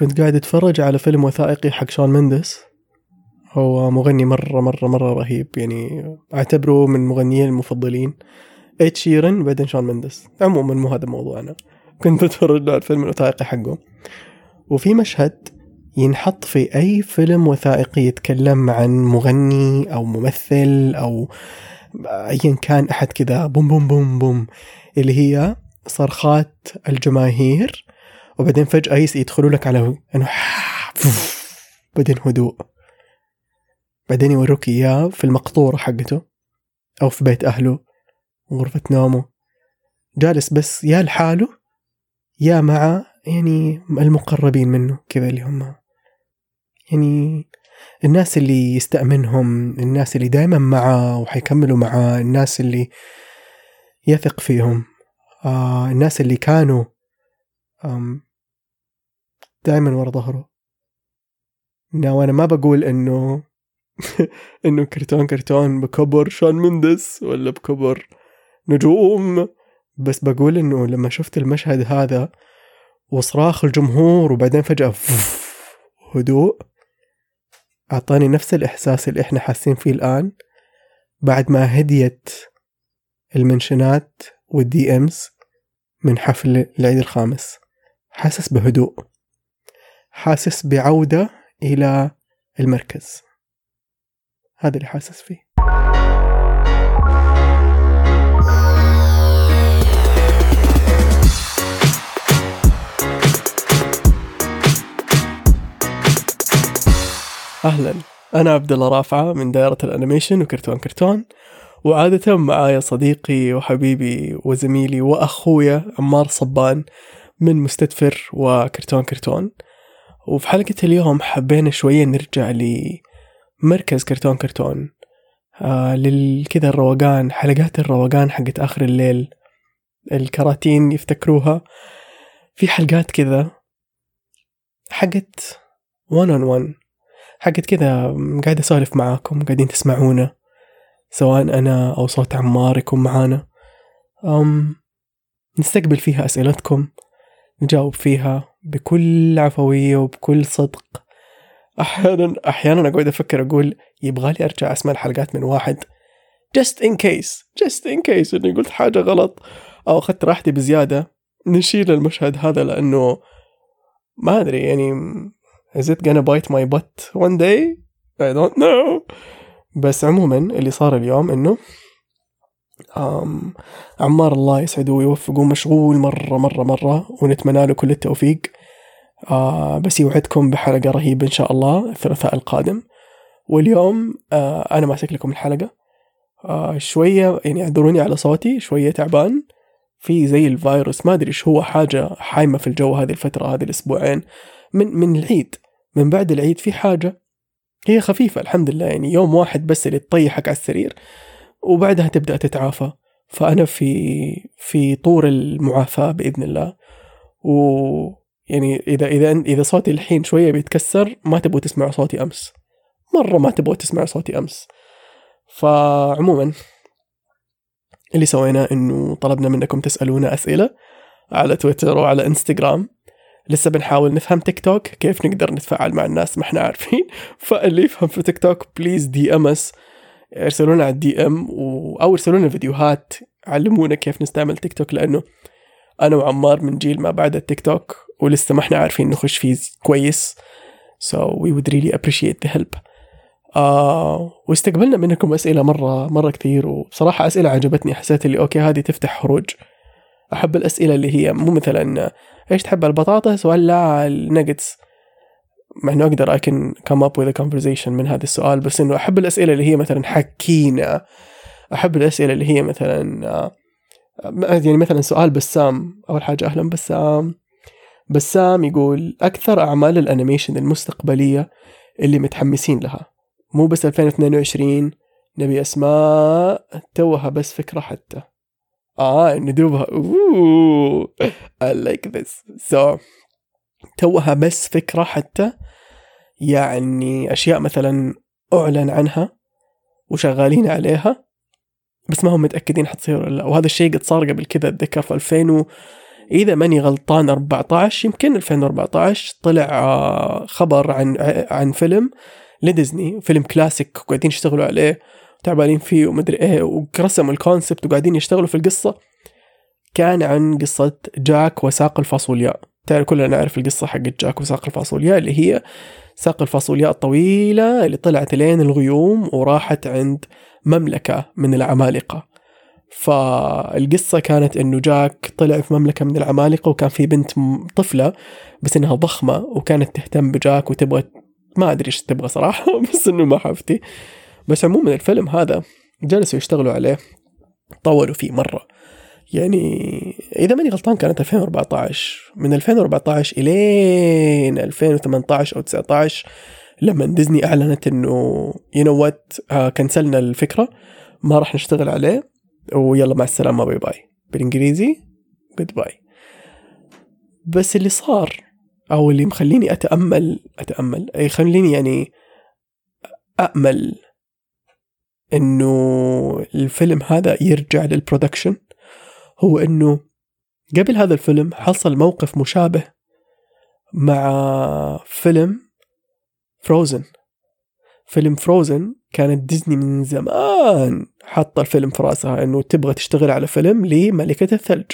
كنت قاعد أتفرج على فيلم وثائقي حق شون مندس. هو مغني مرة مرة مرة رهيب. يعني أعتبره من مغنيين المفضلين. اد شيرن بعدين شون مندس. عموما مو هذا موضوعنا كنت اتفرج على الفيلم الوثائقي حقه. وفي مشهد ينحط في أي فيلم وثائقي يتكلم عن مغني أو ممثل أو ايا كان أحد كذا بوم بوم بوم بوم اللي هي صرخات الجماهير وبعدين فجأة يدخلوا لك على إنه بعدين هدوء. بعدين يوروك إياه في المقطورة حقته أو في بيت أهله غرفة نومه. جالس بس يا لحاله يا مع يعني المقربين منه كذا اللي هم. يعني الناس اللي يستأمنهم الناس اللي دائما معه وحيكملوا معاه الناس اللي يثق فيهم آه الناس اللي كانوا دائما ورا ظهره. وأنا ما بقول إنه إنه كرتون كرتون بكبر شون مندس ولا بكبر نجوم بس بقول إنه لما شفت المشهد هذا وصراخ الجمهور وبعدين فجأة هدوء أعطاني نفس الإحساس اللي إحنا حاسين فيه الآن بعد ما هديت المنشنات والدي امز من حفل العيد الخامس. حاسس بهدوء. حاسس بعودة إلى المركز. هذا اللي حاسس فيه. أهلا. أنا عبد الله رافعة من دائرة الأنيميشن وكرتون كرتون وعادة معايا صديقي وحبيبي وزميلي وأخويا عمار صبان من مستدفر وكرتون كرتون. وفي حلقة اليوم حبينا شوية نرجع لمركز كرتون كرتون. آه للكذا الروقان حلقات الروقان حقت آخر الليل. الكراتين يفتكروها. في حلقات كذا حقت one on one. حقت كذا قاعد أسولف معاكم قاعدين تسمعونا سواء أنا أو صوت عمار يكون معانا. أم نستقبل فيها أسئلتكم نجاوب فيها. بكل عفوية وبكل صدق. أحيانا أحيانا أقعد أفكر أقول يبغالي أرجع أسمع الحلقات من واحد. Just in case. Just in case إني قلت حاجة غلط أو أخذت راحتي بزيادة. نشيل المشهد هذا لأنه ما أدري يعني is it gonna bite my butt one day? I don't know. بس عموما اللي صار اليوم إنه عمار الله يسعده ويوفقه مشغول مرة مرة مرة ونتمنى له كل التوفيق. آه بس يوعدكم بحلقة رهيبة إن شاء الله الثلاثاء القادم. واليوم آه أنا ماسك لكم الحلقة. آه شوية يعني اعذروني على صوتي شوية تعبان. في زي الفيروس ما أدري هو حاجة حايمة في الجو هذه الفترة هذه الأسبوعين. من من العيد من بعد العيد في حاجة. هي خفيفة الحمد لله يعني يوم واحد بس اللي تطيحك على السرير. وبعدها تبدأ تتعافى. فأنا في في طور المعافاة بإذن الله. و يعني إذا إذا إذا صوتي الحين شوية بيتكسر ما تبغوا تسمعوا صوتي أمس. مرة ما تبغوا تسمعوا صوتي أمس. فعموما اللي سويناه إنه طلبنا منكم تسألونا أسئلة على تويتر وعلى إنستغرام. لسه بنحاول نفهم تيك توك كيف نقدر نتفاعل مع الناس ما إحنا عارفين. فاللي يفهم في تيك توك please DM us ارسلوا لنا على ال DM أو ارسلوا لنا فيديوهات علمونا كيف نستعمل تيك توك لأنه أنا وعمار من جيل ما بعد التيك توك ولسه ما إحنا عارفين نخش فيه كويس. So we would really appreciate the help. آه واستقبلنا منكم أسئلة مرة مرة كثير وبصراحة أسئلة عجبتني. حسيت اللي okay هذه تفتح خروج أحب الأسئلة اللي هي مو مثلا إيش تحب البطاطس ولا النجتس مع إنه أقدر I can come up with a conversation من هذا السؤال بس إنه أحب الأسئلة اللي هي مثلا حكينا أحب الأسئلة اللي هي مثلا آه، يعني مثلا سؤال بسام أول حاجة أهلا بسام. بسام يقول أكثر أعمال الأنيميشن المستقبلية اللي متحمسين لها. مو بس 2022 نبي أسماء توها بس فكرة حتى. آه ندوبها. أوه I like this. So توها بس فكرة حتى يعني أشياء مثلا أعلن عنها وشغالين عليها بس ما هم متأكدين حتصير ولا لا. وهذا الشيء قد صار قبل كذا أتذكر في 2000 و إذا ماني غلطان 14 يمكن 2014 طلع آه، خبر عن عن فيلم لديزني فيلم كلاسيك وقاعدين يشتغلوا عليه تعبانين فيه ومدري إيه ورسموا ال concept وقاعدين يشتغلوا في القصة. كان عن قصة جاك وساق الفاصولياء. كلنا نعرف القصة حقت جاك وساق الفاصولياء اللي هي ساق الفاصولياء الطويلة اللي طلعت لين الغيوم وراحت عند مملكة من العمالقة. فالقصة كانت إنه جاك طلع في مملكة من العمالقة وكان في بنت طفلة بس إنها ضخمة وكانت تهتم بجاك وتبغى ما أدري إيش تبغى صراحة بس إنه ما حفتي بس عموما الفيلم هذا جلسوا يشتغلوا عليه طولوا فيه مرة. يعني إذا ماني غلطان كانت 2014 من 2014 إلين 2018 أو 19 لما ديزني أعلنت إنه you know what كنسلنا الفكرة ما راح نشتغل عليه ويلا مع السلامة bye bye بالإنجليزي goodbye بس اللي صار أو اللي مخليني أتأمل أتأمل أي خليني يعني أأمل إنه الفيلم هذا يرجع لل production هو إنه قبل هذا الفيلم حصل موقف مشابه مع فيلم فروزن فيلم فروزن كانت ديزني من زمان حاطة الفيلم في راسها إنه تبغى تشتغل على فيلم لملكة الثلج.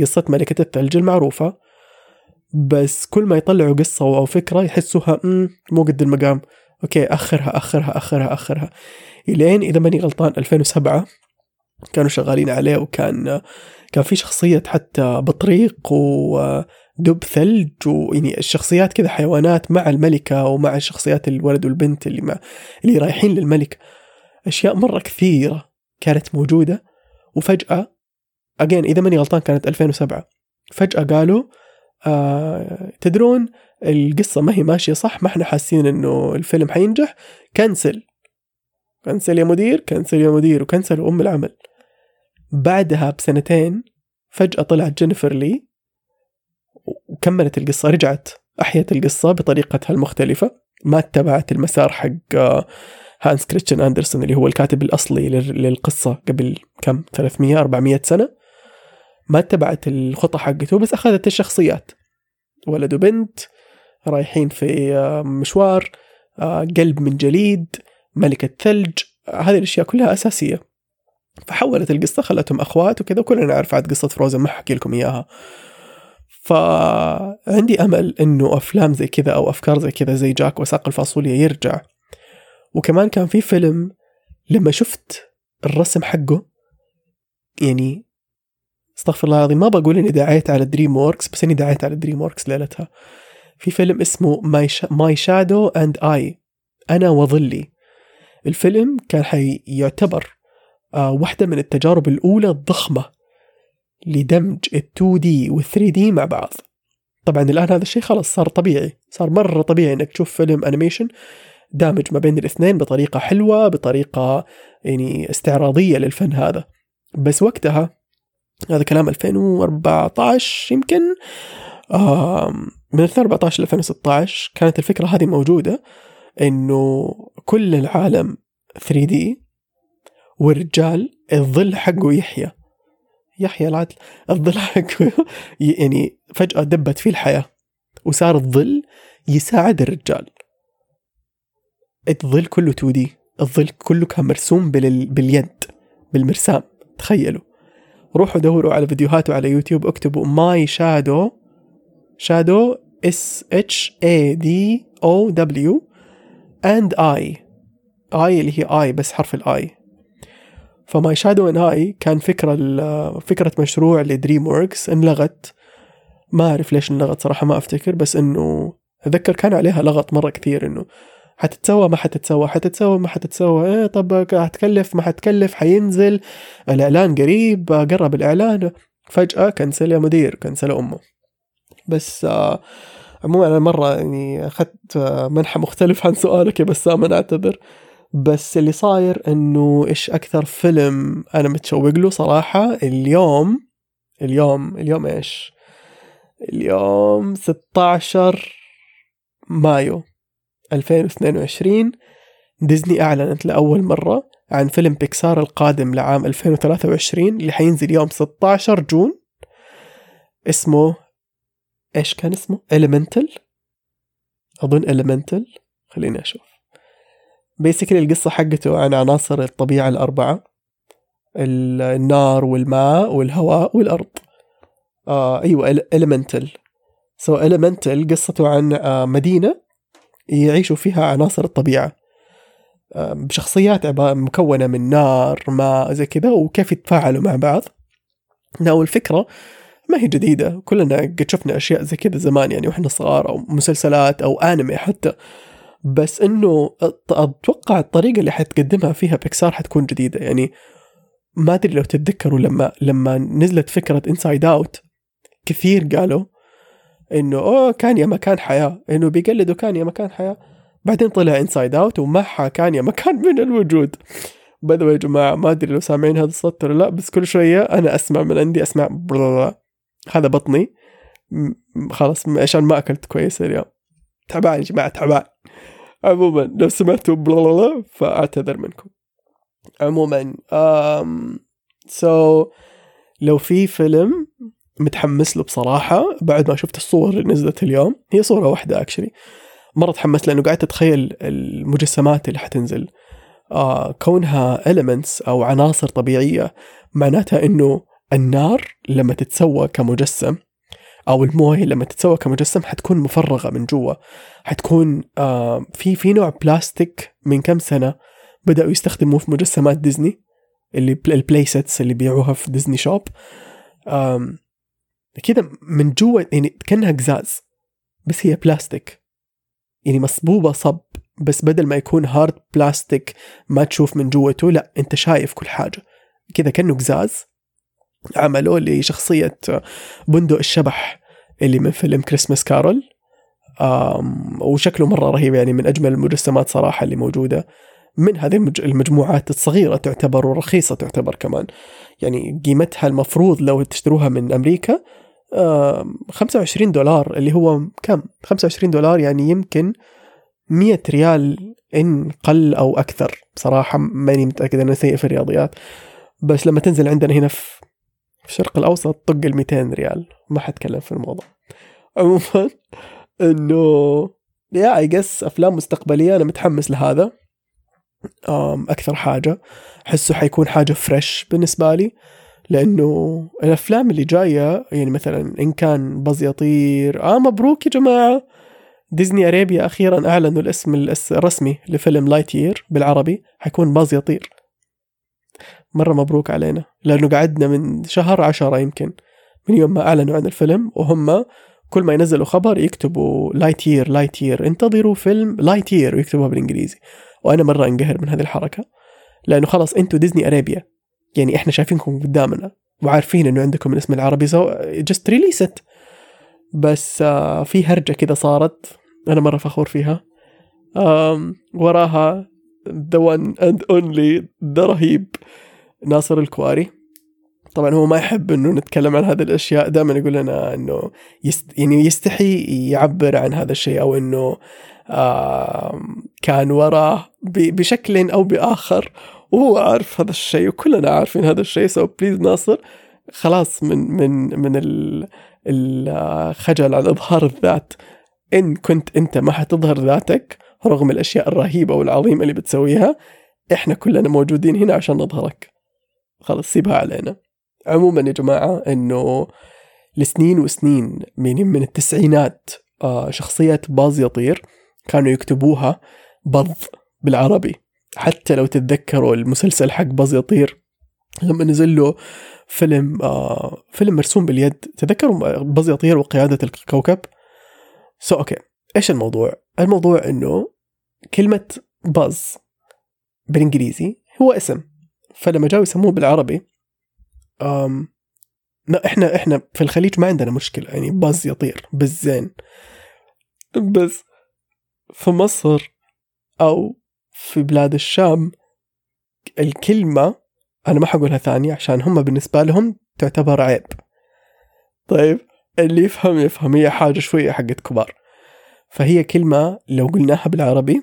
قصة ملكة الثلج المعروفة. بس كل ما يطلعوا قصة أو فكرة يحسوها مو قد المقام. okay أخرها أخرها أخرها أخرها. إلين إذا ماني غلطان 2007 كانوا شغالين عليه وكان كان في شخصية حتى بطريق ودب ثلج ويعني الشخصيات كذا حيوانات مع الملكة ومع شخصيات الولد والبنت اللي مع اللي رايحين للملك. أشياء مرة كثيرة كانت موجودة. وفجأة أجين إذا ماني غلطان كانت 2007 فجأة قالوا آه تدرون القصة ما هي ماشية صح ما إحنا حاسين إنه الفيلم حينجح كنسل كنسل يا مدير كنسل يا مدير وكنسل أم العمل. بعدها بسنتين فجأة طلعت جينيفر لي وكملت القصة رجعت أحيت القصة بطريقتها المختلفة ما اتبعت المسار حق آه، هانس كريستيان أندرسون اللي هو الكاتب الأصلي للقصة قبل كم؟ 300 400 سنة. ما اتبعت الخطة حقته بس أخذت الشخصيات. ولد وبنت رايحين في آه، مشوار آه، قلب من جليد ملكة ثلج هذه الأشياء كلها أساسية. فحولت القصة خلتهم أخوات وكذا وكلنا نعرف عاد قصة فروزن ما أحكي لكم إياها. فعندي أمل إنه أفلام زي كذا أو أفكار زي كذا زي جاك وساق الفاصوليا يرجع. وكمان كان في فيلم لما شفت الرسم حقه يعني استغفر الله العظيم ما بقول إني دعيت على دريم ووركس بس إني دعيت على دريم ووركس ليلتها. في فيلم اسمه My Shadow and I أنا وظلي. الفيلم كان حيعتبر واحدة من التجارب الأولى الضخمة لدمج ال 2D وال 3D مع بعض. طبعا الآن هذا الشيء خلاص صار طبيعي صار مرة طبيعي إنك تشوف فيلم animation دامج ما بين الاثنين بطريقة حلوة بطريقة يعني استعراضية للفن هذا. بس وقتها هذا كلام 2014 يمكن من 2014 ل 2016 كانت الفكرة هذه موجودة إنه كل العالم 3 دي والرجال الظل حقه يحيى. يحيى العدل الظل حقه يعني فجأة دبت فيه الحياة وصار الظل يساعد الرجال. الظل كله 2 دي الظل كله كان مرسوم باليد بالمرسام تخيلوا. روحوا دوروا على فيديوهاته على يوتيوب اكتبوا My Shadow shadow S H A D O W and I I اللي هي I بس حرف ال I ف My Shadow and I كان فكرة فكرة مشروع لدريم وركس انلغت. ما أعرف ليش انلغت صراحة ما أفتكر بس إنه أتذكر كان عليها لغط مرة كثير إنه حتتسوى ما حتتسوى حتتسوى ما حتتسوى إيه طب حتكلف ما حتكلف حينزل الإعلان قريب قرب الإعلان. فجأة كنسل يا مدير كنسل أمه. بس آه عموما أنا مرة يعني أخذت منحى مختلف عن سؤالك يا بسام أنا اعتذر بس اللي صاير إنه إيش أكثر فيلم أنا متشوق له صراحة اليوم اليوم اليوم إيش؟ اليوم 16 مايو 2022 ديزني أعلنت لأول مرة عن فيلم بيكسار القادم لعام 2023 اللي حينزل يوم 16 جون. اسمه إيش كان اسمه؟ Elemental أظن Elemental خليني أشوف. basically القصة حقته عن عناصر الطبيعة الأربعة. النار والماء والهواء والأرض. آه أيوة Elemental so Elemental قصته عن آه مدينة يعيشوا فيها عناصر الطبيعة. آه بشخصيات مكونة من نار ماء زي كذا وكيف يتفاعلوا مع بعض. now الفكرة ما هي جديدة. كلنا قد شفنا أشياء زي كذا زمان يعني وإحنا صغار أو مسلسلات أو أنمي حتى. بس إنه أتوقع الطريقة اللي حتقدمها فيها بيكسار حتكون جديدة. يعني ما أدري لو تتذكروا لما لما نزلت فكرة Inside Out كثير قالوا إنه أوه كان يا مكان حياة. إنه بيقلدوا كان يا مكان حياة. بعدين طلع Inside Out ومعها كان يا مكان من الوجود. by يا جماعة ما أدري لو سامعين هذا الصوت ولا لا بس كل شوية أنا أسمع من عندي أسمع هذا بطني. خلاص عشان ما أكلت كويس اليوم. تعبان يا جماعة تعبان. عموما لو سمعتوا بلا فأعتذر منكم. عموما أم so لو في فيلم متحمس له بصراحة بعد ما شفت الصور اللي نزلت اليوم هي صورة واحدة actually مرة تحمست لأنه قاعد أتخيل المجسمات اللي حتنزل. آه كونها elements أو عناصر طبيعية معناتها إنه النار لما تتسوى كمجسم أو الموية لما تتسوى كمجسم حتكون مفرغة من جوا. حتكون آه في في نوع بلاستيك من كم سنة بدأوا يستخدموه في مجسمات ديزني اللي ال play sets اللي بيعوها في ديزني shop. كذا من جوا يعني كأنها قزاز بس هي بلاستيك يعني مصبوبة صب بس بدل ما يكون hard plastic ما تشوف من جوته لا أنت شايف كل حاجة. كذا كأنه قزاز. عملوا لشخصية بندق الشبح اللي من فيلم Christmas Carol وشكله مرة رهيب يعني من أجمل المجسمات صراحة اللي موجودة. من هذه المجموعات الصغيرة تعتبر ورخيصة تعتبر كمان. يعني قيمتها المفروض لو تشتروها من أمريكا 25 دولار اللي هو كم؟ 25 دولار يعني يمكن 100 ريال إن قل أو أكثر. بصراحة ماني متأكد أنا سيء في الرياضيات. بس لما تنزل عندنا هنا في في الشرق الأوسط طق ال 200 ريال. ما حتكلم في الموضوع. عموما إنه يا I guess أفلام مستقبلية أنا متحمس لهذا. أكثر حاجة. أحسه حيكون حاجة fresh بالنسبة لي. لأنه الأفلام اللي جاية يعني مثلا إن كان بز يطير آه مبروك يا جماعة. ديزني أريبيا أخيرا أعلنوا الاسم الرسمي لفيلم Lightyear بالعربي. حيكون باز يطير مرة مبروك علينا لأنه قعدنا من شهر عشرة يمكن من يوم ما أعلنوا عن الفيلم وهم كل ما ينزلوا خبر يكتبوا Lightyear Lightyear انتظروا فيلم Lightyear ويكتبوها بالإنجليزي. وأنا مرة انقهر من هذه الحركة لأنه خلاص أنتوا ديزني أرابيا يعني إحنا شايفينكم قدامنا وعارفين إنه عندكم الاسم العربي so just release it بس آه في هرجة كذا صارت أنا مرة فخور فيها. وراها the one and only the رهيب. ناصر الكواري. طبعا هو ما يحب إنه نتكلم عن هذه الأشياء دائما يقول لنا إنه يست يعني يستحي يعبر عن هذا الشيء أو إنه آه كان وراه بشكل أو بآخر وهو عارف هذا الشيء وكلنا عارفين هذا الشيء so please ناصر خلاص من من من الخجل عن إظهار الذات. إن كنت أنت ما حتظهر ذاتك رغم الأشياء الرهيبة والعظيمة اللي بتسويها إحنا كلنا موجودين هنا عشان نظهرك. خلاص سيبها علينا. عموما يا جماعة إنه لسنين وسنين من من التسعينات آه شخصية باز يطير كانوا يكتبوها بض بالعربي. حتى لو تتذكروا المسلسل حق باز يطير لما نزل له فيلم آه فيلم مرسوم باليد تذكروا باز يطير وقيادة الكوكب؟ so so, okay إيش الموضوع؟ الموضوع إنه كلمة باز بالإنجليزي هو اسم. فلما جاوا يسموه بالعربي أم إحنا إحنا في الخليج ما عندنا مشكلة يعني باز يطير بالزين. بس في مصر أو في بلاد الشام الكلمة أنا ما حقولها ثانية عشان هم بالنسبة لهم تعتبر عيب. طيب اللي يفهم يفهم هي حاجة شوية حقت كبار. فهي كلمة لو قلناها بالعربي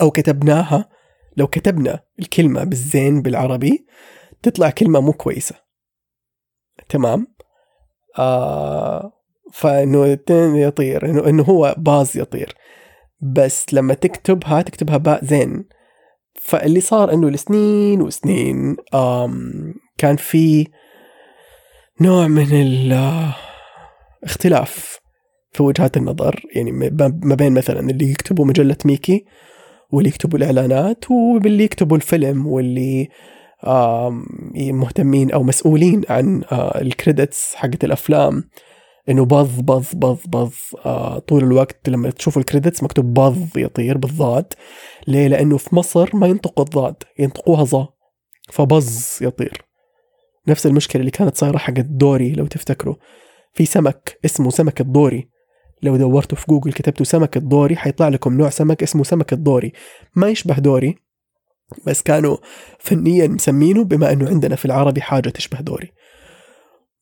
أو كتبناها لو كتبنا الكلمة بالزين بالعربي تطلع كلمة مو كويسة. تمام؟ آه فإنه يطير إنه إنه هو باز يطير. بس لما تكتبها تكتبها باء زين. فاللي صار إنه لسنين وسنين آم كان في نوع من الاختلاف في وجهات النظر. يعني ما بين مثلا اللي يكتبوا مجلة ميكي واللي يكتبوا الإعلانات واللي يكتبوا الفيلم واللي مهتمين أو مسؤولين عن آه، ال credits حقت الأفلام. إنه بض بض بض بض آه طول الوقت لما تشوف ال credits مكتوب بض يطير بالضاد. ليه؟ لأنه في مصر ما ينطقوا الضاد ينطقوها ظا فبز يطير. نفس المشكلة اللي كانت صايرة حق الدوري لو تفتكروا. في سمك اسمه سمك الدوري. لو دورتوا في جوجل كتبتوا سمك الدوري حيطلع لكم نوع سمك اسمه سمك الدوري ما يشبه دوري بس كانوا فنيا مسمينه بما إنه عندنا في العربي حاجة تشبه دوري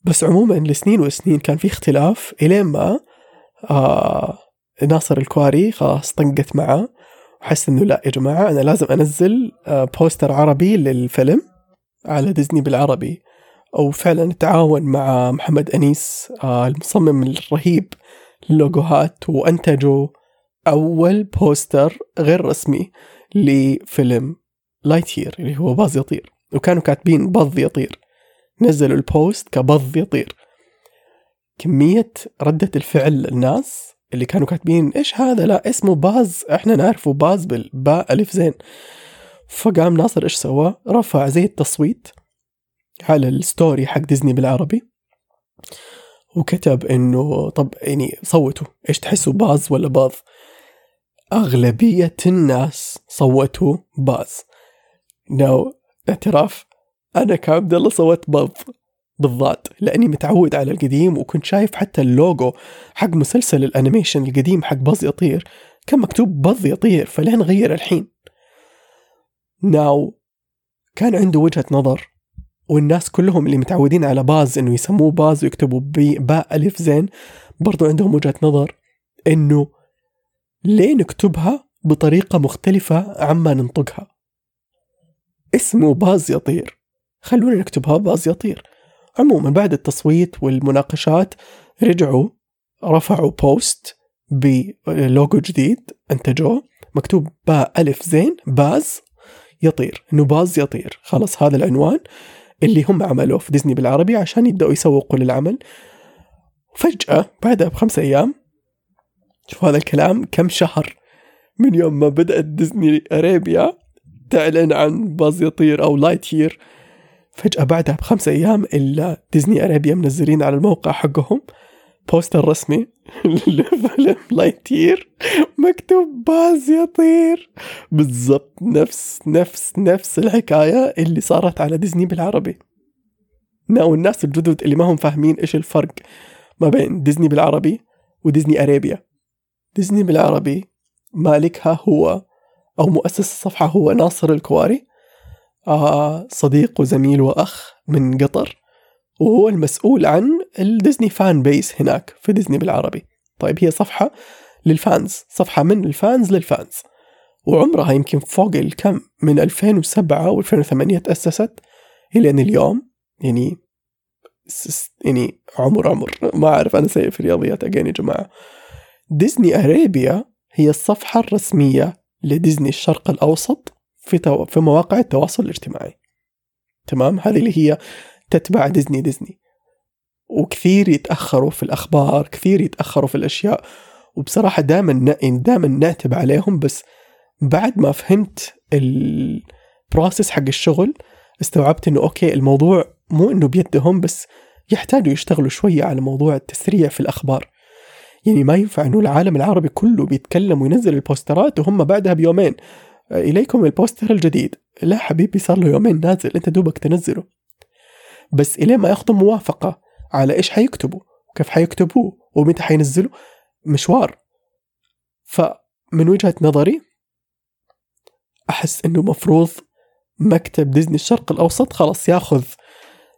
بس عموما لسنين وسنين كان في اختلاف إلين ما آه ناصر الكواري خلاص طنقت معه. وحس إنه لا يا جماعة أنا لازم أنزل آه poster عربي للفيلم على ديزني بالعربي. أو فعلا تعاون مع محمد أنيس آه المصمم الرهيب. للوجوهات وأنتجوا أول poster غير رسمي لفيلم لايتير اللي هو باز يطير. وكانوا كاتبين بض يطير. نزلوا ال post كبض يطير. كمية ردة الفعل الناس اللي كانوا كاتبين إيش هذا؟ لا اسمه باز إحنا نعرفه باز بالباء ألف زين. فقام ناصر إيش سوى؟ رفع زي التصويت على ال story حق ديزني بالعربي. وكتب إنه طب يعني صوتوا. إيش تحسوا باز ولا بض أغلبية الناس صوتوا باز now اعتراف أنا كعبد الله صوت بض بالضاد لأني متعود على القديم وكنت شايف حتى اللوجو حق مسلسل ال animation القديم حق باز يطير كان مكتوب بض يطير فليه نغير الحين؟ now كان عنده وجهة نظر والناس كلهم اللي متعودين على باز إنه يسموه باز ويكتبوا باء ألف زين برضو عندهم وجهة نظر إنه ليه نكتبها بطريقة مختلفة عما ننطقها. اسمه باز يطير. خلونا نكتبها باز يطير. عموما بعد التصويت والمناقشات رجعوا رفعوا post ب logo جديد انتجوه مكتوب باء ألف زين باز يطير. إنه باز يطير. خلاص هذا العنوان. اللي هم عملوه في ديزني بالعربي عشان يبدأوا يسوقوا للعمل. فجأة بعدها بخمسة أيام شوف هذا الكلام كم شهر من يوم ما بدأت ديزني أرابيا تعلن عن باز يطير أو لايت يير. فجأة بعدها بخمسة أيام إلا ديزني أرابيا منزلين على الموقع حقهم. poster رسمي لفيلم لايتير مكتوب باز يطير. بالضبط نفس نفس نفس الحكاية اللي صارت على ديزني بالعربي. now الناس الجدد اللي ما هم فاهمين إيش الفرق ما بين ديزني بالعربي وديزني أرابيا ديزني بالعربي مالكها هو أو مؤسس الصفحة هو ناصر الكواري. آه صديق وزميل وأخ من قطر. وهو المسؤول عن الديزني fan base هناك في ديزني بالعربي. طيب هي صفحة لل fans صفحة من ال fans لل fans. وعمرها يمكن فوق الكم من 2007 و2008 تأسست إلى أن اليوم يعني يعني عمر عمر ما أعرف أنا سيء في الرياضيات again يا جماعة. ديزني أرابيا هي الصفحة الرسمية لديزني الشرق الأوسط في. في مواقع التواصل الاجتماعي. تمام؟ هذه اللي هي تتبع ديزني ديزني. وكثير يتأخروا في الأخبار كثير يتأخروا في الأشياء. وبصراحة دائما دائما نعتب عليهم بس بعد ما فهمت ال process حق الشغل استوعبت إنه okay الموضوع مو إنه بيدهم بس يحتاجوا يشتغلوا شوية على موضوع التسريع في الأخبار. يعني ما ينفع إنه العالم العربي كله بيتكلم وينزل البوسترات وهم بعدها بيومين إليكم البوستر الجديد. لا حبيبي صار له يومين نازل أنت دوبك تنزله. بس الين ما ياخذوا موافقة. على إيش حيكتبوا وكيف حيكتبوه ومتى حينزلوا مشوار. فمن وجهة نظري أحس إنه مفروض مكتب ديزني الشرق الأوسط خلاص ياخذ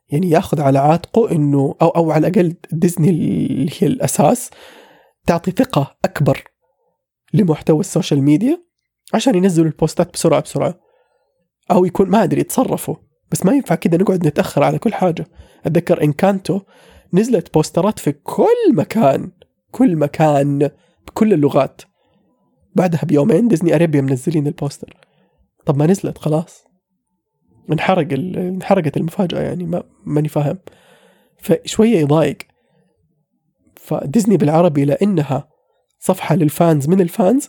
يعني ياخذ على عاتقه إنه أو أو على الأقل ديزني اللي هي الأساس تعطي ثقة أكبر لمحتوى ال social media عشان ينزلوا البوستات بسرعة بسرعة. أو يكون ما أدري يتصرفوا. بس ما ينفع كذا نقعد نتأخر على كل حاجة. أتذكر إنكانتو نزلت بوسترات في كل مكان كل مكان بكل اللغات. بعدها بيومين ديزني أريبيا منزلين ال poster. طب ما نزلت خلاص. انحرق انحرقت المفاجأة يعني ما ماني فاهم. فشوية يضايق. فديزني بالعربي لأنها صفحة لل fans من ال fans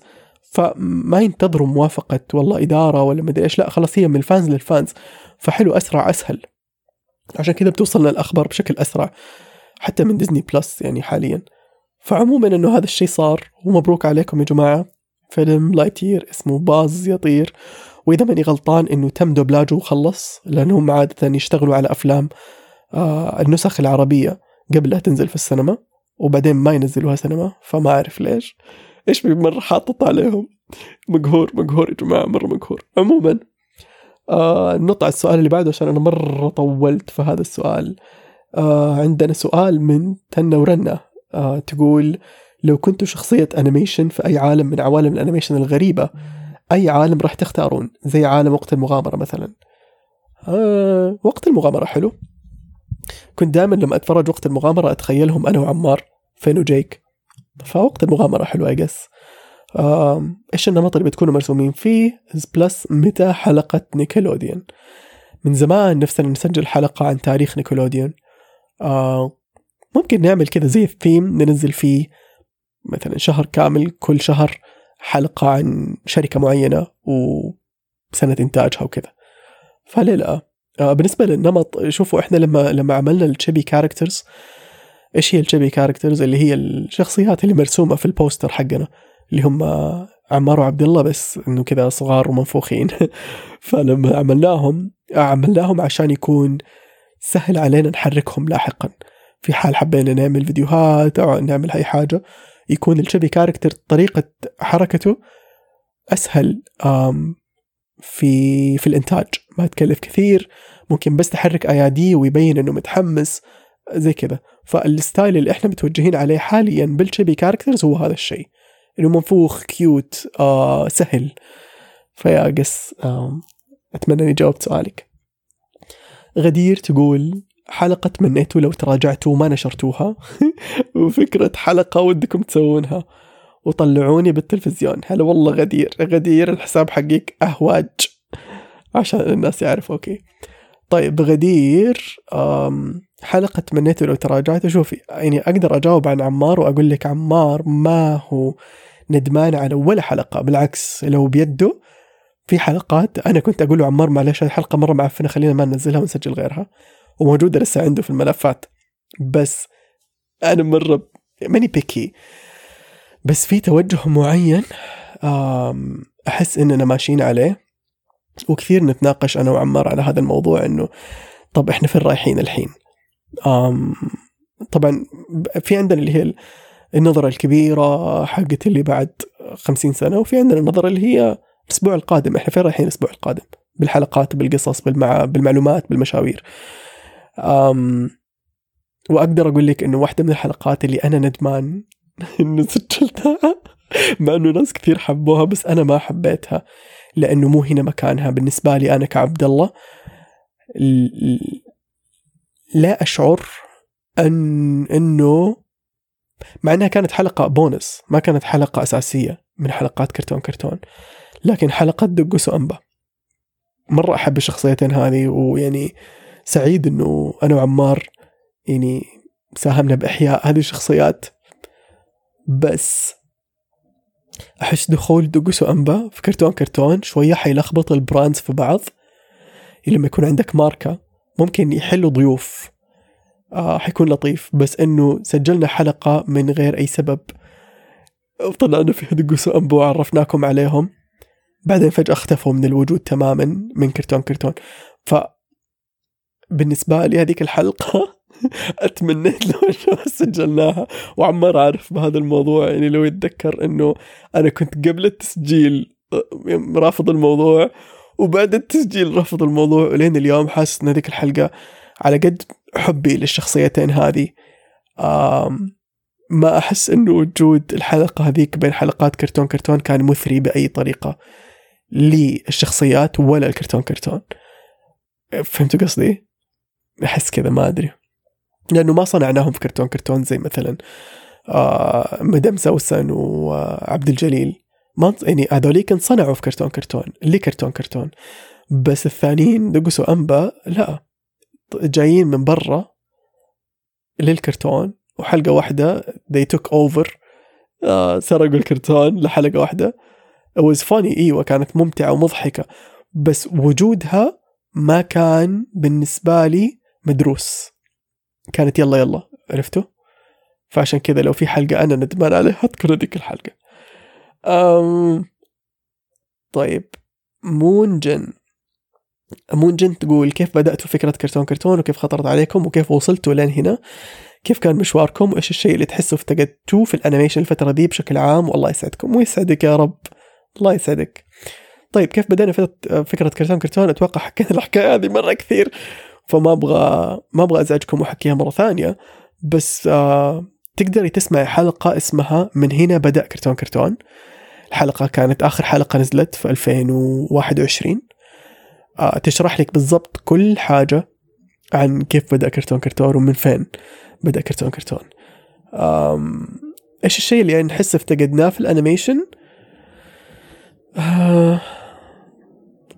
فما ينتظروا موافقة والله إدارة ولا مدري إيش. لا خلاص هي من ال fans لل fans. فحلو أسرع أسهل. عشان كذا بتوصلنا الاخبار بشكل أسرع حتى من ديزني بلس يعني حاليا. فعموما إنه هذا الشيء صار ومبروك عليكم يا جماعة. فيلم لايتير اسمه باز يطير. وإذا ماني غلطان إنه تم دوبلاجه وخلص لأنهم عادة يشتغلوا على أفلام آه النسخ العربية قبل لا تنزل في السينما وبعدين ما ينزلوها سينما فما أعرف ليش. إيش مرة حاطط عليهم؟ مقهور مقهور يا جماعة مرة مقهور. عموما آه نطلع على السؤال اللي بعده عشان أنا مرة طولت في هذا السؤال. آه عندنا سؤال من تنة ورنة. آه تقول لو كنتوا شخصية animation في أي عالم من عوالم ال animation الغريبة أي عالم راح تختارون؟ زي عالم وقت المغامرة مثلا. آه وقت المغامرة حلو. كنت دائما لما أتفرج وقت المغامرة أتخيلهم أنا وعمار فين وجيك؟ فوقت المغامرة حلوة I guess آه إيش النمط اللي بتكونوا مرسومين فيه؟ plus متى حلقة نيكلوديون من زمان نفسنا نسجل حلقة عن تاريخ نيكلوديون آه ممكن نعمل كذا زي الثيم ننزل فيه مثلا شهر كامل كل شهر حلقة عن شركة معينة وسنة إنتاجها وكذا. فليه لا آه بالنسبة للنمط شوفوا إحنا لما لما عملنا ال chibi characters إيش هي ال chibi characters اللي هي الشخصيات اللي مرسومة في ال poster حقنا؟ اللي هم عمار وعبد الله بس إنه كذا صغار ومنفوخين. فلما عملناهم عملناهم عشان يكون سهل علينا نحركهم لاحقا. في حال حبينا نعمل فيديوهات أو نعمل أي حاجة يكون ال chibi character طريقة حركته أسهل في في الإنتاج. ما تكلف كثير ممكن بس تحرك اياديه ويبين إنه متحمس. زي كذا. فال style اللي إحنا متوجهين عليه حاليا بال chibi characters هو هذا الشيء. إنه منفوخ cute آه سهل. ف yeah guess آه أتمنى إني جاوبت سؤالك. غدير تقول حلقة تمنيتوا لو تراجعتوا وما نشرتوها. وفكرة حلقة ودكم تسوونها. وطلعوني بالتلفزيون. هلا والله غدير. غدير الحساب حقك أهواج. عشان الناس يعرفوا okay. طيب غدير حلقة تمنيتوا لو تراجعتوا شوفي يعني أقدر أجاوب عن عمار وأقول لك عمار ما هو ندمان على ولا حلقة. بالعكس لو بيده في حلقات أنا كنت أقول له عمار معلش هذه حلقة مرة معفنة خلينا ما ننزلها ونسجل غيرها. وموجودة لسه عنده في الملفات. بس أنا مرة ماني بيكي بس في توجه معين أحس إننا ماشيين عليه. وكثير نتناقش أنا وعمار على هذا الموضوع إنه طب إحنا فين رايحين الحين؟ طبعا في عندنا اللي هي النظرة الكبيرة حقت اللي بعد خمسين سنة وفي عندنا النظرة اللي هي الأسبوع القادم. إحنا فين رايحين الأسبوع القادم؟ بالحلقات بالقصص بالمع... بالمعلومات بالمشاوير. أم وأقدر أقول لك إنه واحدة من الحلقات اللي أنا ندمان إنه سجلتها مع إنه ناس كثير حبوها بس أنا ما حبيتها لأنه مو هنا مكانها. بالنسبة لي أنا كعبد الله لا أشعر ان إنه مع إنها كانت حلقة بونس ما كانت حلقة أساسية من حلقات كرتون كرتون لكن حلقه دقوس وأنبا. مرة أحب الشخصيتين هذه ويعني سعيد إنه أنا وعمار يعني ساهمنا بإحياء هذه الشخصيات. بس أحس دخول دقوس وأنبا في كرتون كرتون شوية حيلخبط ال brands في بعض. لما يكون عندك ماركة. ممكن يحلوا ضيوف آه حيكون لطيف. بس إنه سجلنا حلقة من غير أي سبب. وطلعنا فيها دقوس وانبا وعرفناكم عليهم. بعدين فجأة اختفوا من الوجود تماما من كرتون كرتون. ف بالنسبة لي هذيك الحلقة اتمنيت لو سجلناها. وعمار عارف بهذا الموضوع يعني لو يتذكر إنه أنا كنت قبل التسجيل رافض الموضوع. وبعد التسجيل رفض الموضوع. ولين اليوم حاسس إن هذيك الحلقة على قد حبي للشخصيتين هذه. ما أحس إنه وجود الحلقة هذيك بين حلقات كرتون كرتون كان مثري بأي طريقة للشخصيات ولا الكرتون كرتون. فهمتوا قصدي؟ أحس كذا ما أدري. لأنه ما صنعناهم في كرتون كرتون زي مثلا آه مدام سوسن وعبد الجليل. ما يعني هذوليك انصنعوا في كرتون كرتون اللي كرتون كرتون. بس الثانيين دقسوا وانبا لا. جايين من برا للكرتون وحلقة واحدة they took over. آه سرقوا الكرتون لحلقة واحدة. It was funny إيوه كانت ممتعة ومضحكة. بس وجودها ما كان بالنسبة لي مدروس. كانت يلا يلا عرفتوا؟ فعشان كذا لو في حلقة أنا ندمان عليها أذكر هذيك الحلقة. أم طيب مونجن. مونجن تقول كيف بدأتوا فكرة كرتون كرتون وكيف خطرت عليكم وكيف وصلتوا لين هنا؟ كيف كان مشواركم؟ وإيش الشيء اللي تحسوا افتقدتوه في ال animation الفترة دي بشكل عام؟ والله يسعدكم ويسعدك يا رب. الله يسعدك. طيب كيف بدأنا فكرة كرتون كرتون؟ أتوقع حكينا الحكاية هذه مرة كثير فما أبغى ما أبغى أزعجكم وأحكيها مرة ثانية. بس آه تقدري تسمعي حلقة اسمها من هنا بدأ كرتون كرتون الحلقة كانت آخر حلقة نزلت في 2021 آه تشرح لك بالضبط كل حاجة عن كيف بدأ كرتون كرتون ومن فين بدأ كرتون كرتون. إيش الشيء اللي يعني نحس افتقدناه في الأنيميشن؟ آه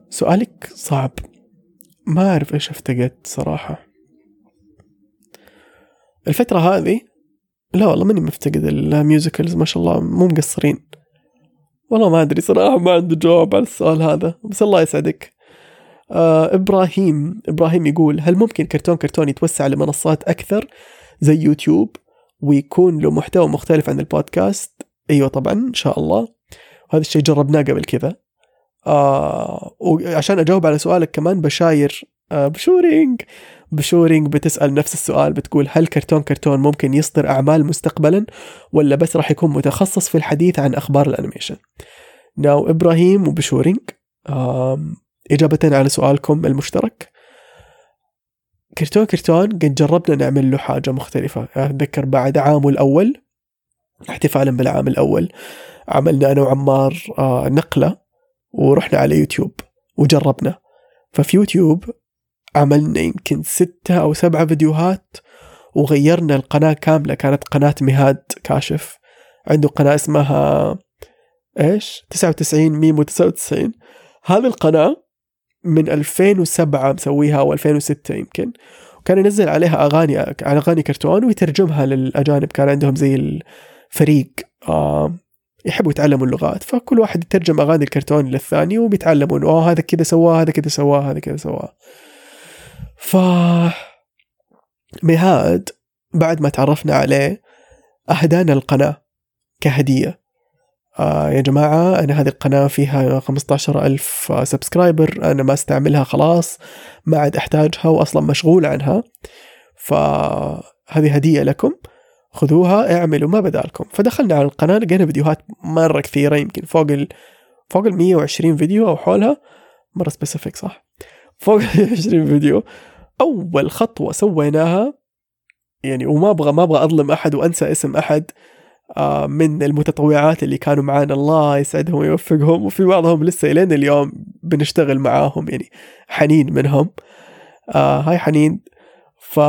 سؤالك صعب. ما أعرف إيش افتقدت صراحة. الفترة هذه لا والله ماني مفتقد ال musicals ما شاء الله مو مقصرين. والله ما أدري صراحة ما عندي جواب على السؤال هذا بس الله يسعدك. آه إبراهيم إبراهيم يقول هل ممكن كرتون كرتون يتوسع لمنصات أكثر زي يوتيوب ويكون له محتوى مختلف عن البودكاست؟ أيوة طبعا إن شاء الله. وهذا الشيء جربناه قبل كذا. آه وعشان أجاوب على سؤالك كمان بشاير آه بشورينج. بشورينج بتسأل نفس السؤال بتقول هل كرتون كرتون ممكن يصدر أعمال مستقبلا ولا بس راح يكون متخصص في الحديث عن أخبار ال animation؟ now إبراهيم وبشورينج إجابة على سؤالكم المشترك. كرتون كرتون قد جربنا نعمل له حاجة مختلفة. أتذكر بعد عامه الأول احتفالا بالعام الأول عملنا أنا وعمار آه، نقلة ورحنا على يوتيوب وجربنا. ففي يوتيوب عملنا يمكن ستة أو سبعة فيديوهات وغيرنا القناة كاملة كانت قناة مهاد كاشف. عنده قناة اسمها إيش؟ 99 ميمو 99 هذه القناة من 2007 مسويها أو 2006 يمكن. وكان ينزل عليها أغاني على أغاني كرتون ويترجمها للأجانب. كان عندهم زي الفريق آه يحبوا يتعلموا اللغات. فكل واحد يترجم أغاني الكرتون للثاني وبيتعلموا آه هذا كذا سواه هذا كذا سواه هذا كذا سواه. ف مهاد بعد ما تعرفنا عليه أهدانا القناة كهدية. آه يا جماعة أنا هذه القناة فيها 15 ألف سبسكرايبر أنا ما أستعملها خلاص ما عاد أحتاجها وأصلا مشغول عنها. فهذه هدية لكم خذوها اعملوا ما بدالكم فدخلنا على القناة لقينا فيديوهات مرة كثيرة يمكن فوق ال فوق ال 120 فيديو أو حولها. مرة سبيسيفيك صح؟ فوق ال 120 فيديو. أول خطوة سويناها يعني وما أبغى ما أبغى أظلم أحد وأنسى اسم أحد آه، من المتطوعات اللي كانوا معانا. الله يسعدهم ويوفقهم. وفي بعضهم لسه إلين اليوم بنشتغل معاهم يعني حنين منهم. آه هاي حنين. ف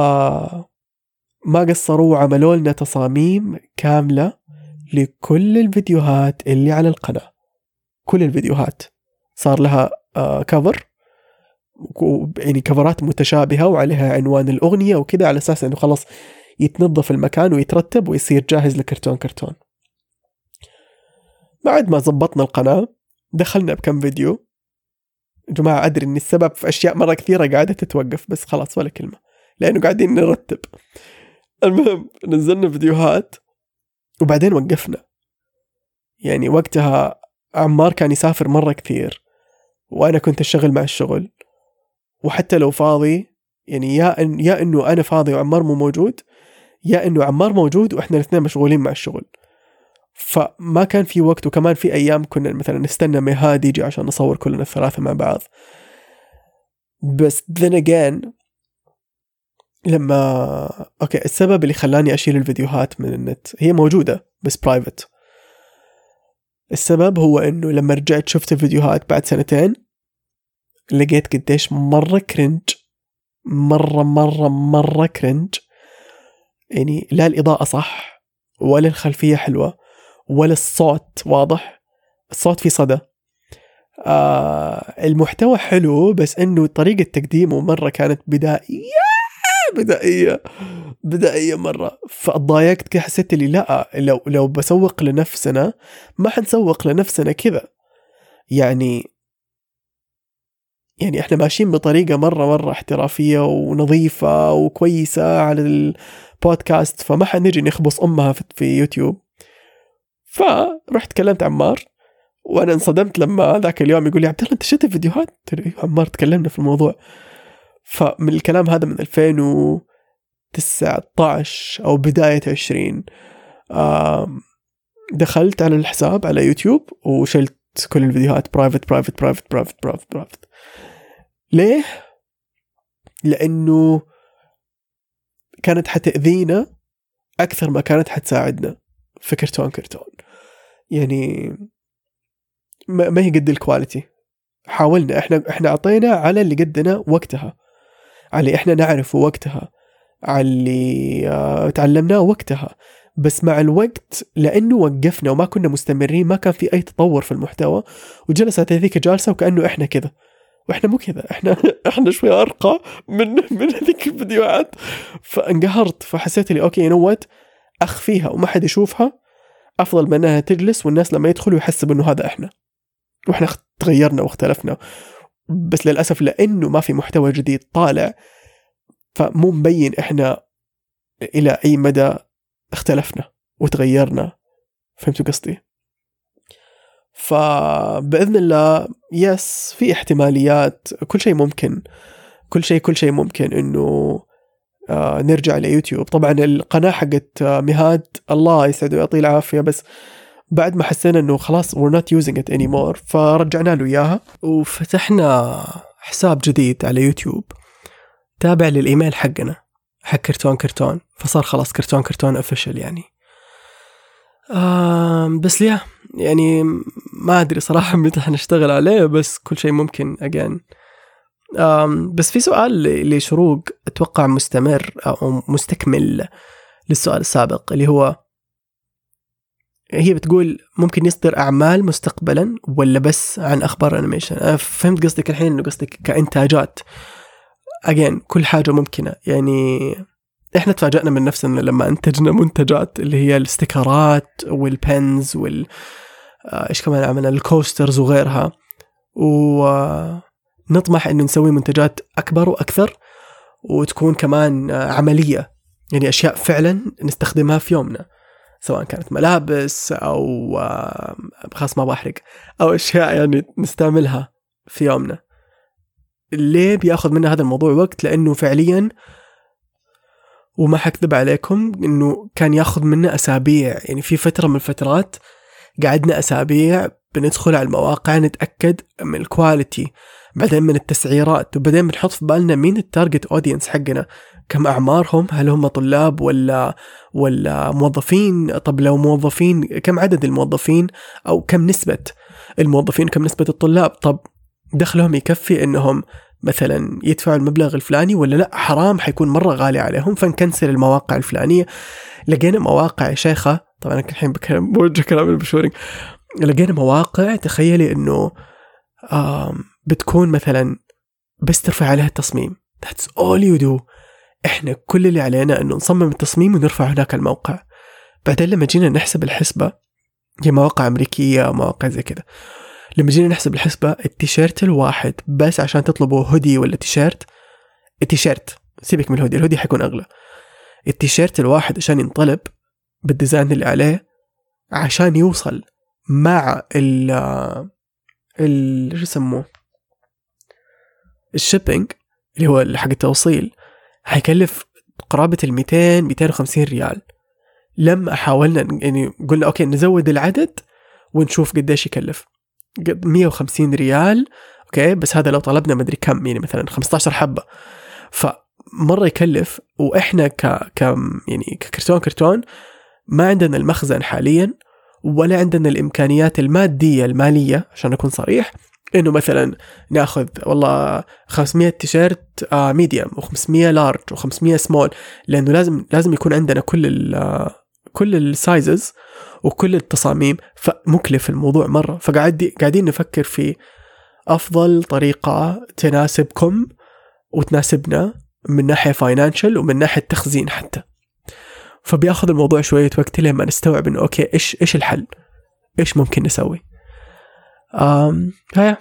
ما قصروا وعملوا لنا تصاميم كاملة لكل الفيديوهات اللي على القناة. كل الفيديوهات. صار لها آه كفر يعني كفرات متشابهة وعليها عنوان الأغنية وكذا على أساس أنه خلاص يتنظف المكان ويترتب ويصير جاهز لكرتون كرتون. بعد ما زبطنا القناة دخلنا بكم فيديو. جماعة أدري أن السبب في أشياء مرة كثيرة قاعدة تتوقف بس خلاص ولا كلمة لأنه قاعدين نرتب. المهم نزلنا فيديوهات وبعدين وقفنا. يعني وقتها عمار كان يسافر مرة كثير وأنا كنت أشتغل مع الشغل. وحتى لو فاضي يعني يا إن يا إنه أنا فاضي وعمار مو موجود يا إنه عمار موجود وإحنا الاثنين مشغولين مع الشغل. فما كان في وقت وكمان في أيام كنا مثلا نستنى مهاد يجي عشان نصور كلنا الثلاثة مع بعض. بس then again لما okay السبب اللي خلاني أشيل الفيديوهات من النت هي موجودة بس private السبب هو إنه لما رجعت شفت الفيديوهات بعد سنتين لقيت قديش مرة cringe مرة مرة مرة كرنج يعني لا الإضاءة صح ولا الخلفية حلوة ولا الصوت واضح. الصوت فيه صدى. آه المحتوى حلو بس إنه طريقة تقديمه مرة كانت بدائية بدائية بدائية مرة. فضايقت كده حسيت لي لا لو لو بسوق لنفسنا ما حنسوق لنفسنا كذا يعني يعني إحنا ماشيين بطريقة مرة مرة احترافية ونظيفة وكويسة على البودكاست فما حنجي نخبص أمها في يوتيوب. فرحت كلمت عمار وأنا انصدمت لما ذاك اليوم يقول لي عبد الله أنت شفت الفيديوهات؟ أيوه عمار تكلمنا في الموضوع. فمن الكلام هذا من 2019 أو بداية 20 دخلت على الحساب على يوتيوب وشلت كل الفيديوهات private private private private private private ليه؟ لأنه كانت حتأذينا أكثر ما كانت حتساعدنا في كرتون كرتون. يعني ما هي قد ال quality حاولنا إحنا إحنا أعطينا على اللي قدنا وقتها. على اللي إحنا نعرفه وقتها. على اللي آه تعلمناه وقتها. بس مع الوقت لأنه وقفنا وما كنا مستمرين ما كان في أي تطور في المحتوى. وجلست هذيك جالسة وكأنه إحنا كذا. وإحنا مو كذا إحنا إحنا شوي أرقى من من هذيك الفيديوهات. فانقهرت فحسيت لي okay not اخفيها وما حد يشوفها أفضل من إنها تجلس والناس لما يدخلوا يحسبوا انه هذا إحنا. وإحنا تغيرنا واختلفنا. بس للأسف لأنه ما في محتوى جديد طالع فمو مبين إحنا إلى أي مدى اختلفنا وتغيرنا. فهمتوا قصدي؟ فبإذن الله يس في احتماليات كل شيء ممكن. كل شيء كل شيء ممكن إنه آه نرجع ليوتيوب طبعا القناة حقت آه مهاد الله يسعده ويعطيه العافية بس بعد ما حسينا إنه خلاص we're not using it anymore فرجعنا له إياها. وفتحنا حساب جديد على يوتيوب تابع للإيميل حقنا حق كرتون كرتون. فصار خلاص كرتون كرتون official يعني. آه بس ليه؟ يعني ما أدري صراحة متى حنشتغل عليه بس كل شيء ممكن again بس في سؤال لشروق أتوقع مستمر أو مستكمل للسؤال السابق اللي هو هي بتقول ممكن يصدر أعمال مستقبلا ولا بس عن أخبار animation أنا فهمت قصدك الحين إنه قصدك كإنتاجات. again كل حاجة ممكنة. يعني إحنا تفاجأنا من نفسنا لما أنتجنا منتجات اللي هي الاستيكرات وال pins وال آه، إيش كمان عملنا؟ ال coasters وغيرها. ونطمح إنه نسوي منتجات أكبر وأكثر وتكون كمان آه، عملية. يعني أشياء فعلا نستخدمها في يومنا. سواء كانت ملابس أو آه، خلاص ما بحرق. أو أشياء يعني نستعملها في يومنا. ليه بياخذ منا هذا الموضوع وقت؟ لأنه فعليا وما حكذب عليكم إنه كان ياخذ منا أسابيع. يعني في فترة من الفترات قعدنا أسابيع بندخل على المواقع نتأكد من الكواليتي بعدين من التسعيرات وبعدين بنحط في بالنا مين ال target audience حقنا. كم أعمارهم؟ هل هم طلاب ولا ولا موظفين؟ طب لو موظفين كم عدد الموظفين؟ أو كم نسبة الموظفين كم نسبة الطلاب؟ طب دخلهم يكفي إنهم مثلا يدفعوا المبلغ الفلاني ولا لا؟ حرام حيكون مرة غالي عليهم. فنكنسل المواقع الفلانية. لقينا مواقع شيخة طبعا أنا الحين بكلم بوجه كلام البشوري. لقينا مواقع تخيلي إنه بتكون مثلا بس ترفع عليها التصميم. That's all you do. إحنا كل اللي علينا إنه نصمم التصميم ونرفع هناك الموقع. بعدين لما جينا نحسب الحسبة هي مواقع أمريكية أو مواقع زي كذا لما جينا نحسب الحسبة التيشيرت الواحد بس عشان تطلبوا هودي ولا تيشيرت؟ التيشيرت. سيبك من الهودي الهودي حيكون أغلى. التيشيرت الواحد عشان ينطلب بال design اللي عليه عشان يوصل مع ال ال شو يسموه؟ ال shipping اللي هو حق التوصيل حيكلف قرابة ال 200 250 ريال. لما حاولنا يعني قلنا okay نزود العدد ونشوف قديش يكلف. 150 ريال okay؟ بس هذا لو طلبنا مدري كم يعني مثلا 15 حبة. فمرة يكلف وإحنا ك ك يعني ككرتون كرتون ما عندنا المخزن حاليا ولا عندنا الإمكانيات المادية المالية عشان أكون صريح إنه مثلا نأخذ والله 500 تيشيرت medium و500 large و500 small لأنه لازم لازم يكون عندنا كل آه، كل ال sizes وكل التصاميم فمكلف الموضوع مرة. فقاعد قاعدين نفكر في أفضل طريقة تناسبكم وتناسبنا من ناحية financial ومن ناحية تخزين حتى. فبياخذ الموضوع شوية وقت لما نستوعب إنه okay إيش إيش الحل؟ إيش ممكن نسوي؟ um, هيا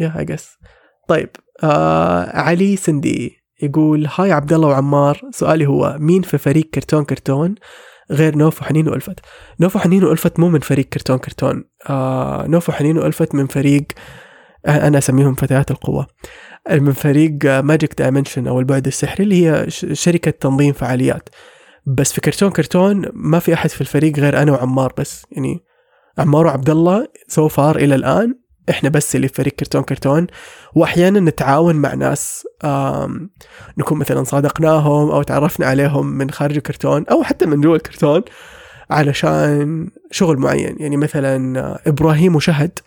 يا. اي طيب آه علي سندي يقول هاي عبد الله وعمار سؤالي هو مين في فريق كرتون كرتون غير نوف وحنين وألفت. نوف وحنين وألفت مو من فريق كرتون كرتون. آه نوف وحنين وألفت من فريق آه، أنا أسميهم فتيات القوة. من فريق ماجيك دايمنشن أو البعد السحري اللي هي شركة تنظيم فعاليات. بس في كرتون كرتون ما في أحد في الفريق غير أنا وعمار بس. يعني عمار وعبد الله so far إلى الآن. إحنا بس اللي في فريق كرتون كرتون وأحيانا نتعاون مع ناس نكون مثلا صادقناهم أو تعرفنا عليهم من خارج الكرتون أو حتى من جوا الكرتون علشان شغل معين. يعني مثلا آه، إبراهيم وشهد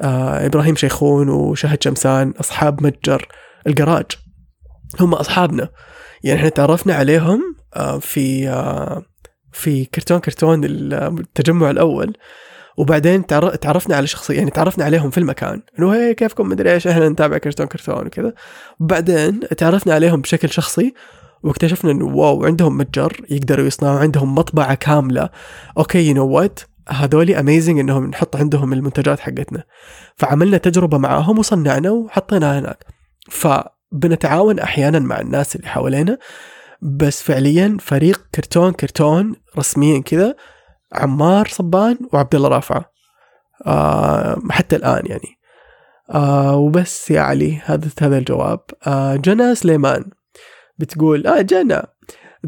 آه، إبراهيم شيخون وشهد شمسان أصحاب متجر الجراج. هم أصحابنا. يعني إحنا تعرفنا عليهم آه، في في كرتون كرتون التجمع الأول. وبعدين تعرفنا على شخصية يعني تعرفنا عليهم في المكان. إنه هي كيفكم مدري إيش إحنا نتابع كرتون كرتون وكذا. وبعدين تعرفنا عليهم بشكل شخصي واكتشفنا إنه wow عندهم متجر يقدروا يصنعوا عندهم مطبعة كاملة. okay you know what هذولي amazing إنهم نحط عندهم المنتجات حقتنا. فعملنا تجربة معاهم وصنعنا وحطيناها هناك. فبنتعاون أحيانا مع الناس اللي حوالينا بس فعليا فريق كرتون كرتون رسميا كذا عمار صبان وعبد الله رافعة آه حتى الآن يعني. آه وبس يا علي هذا هذا الجواب. آه جنى سليمان بتقول آه جنى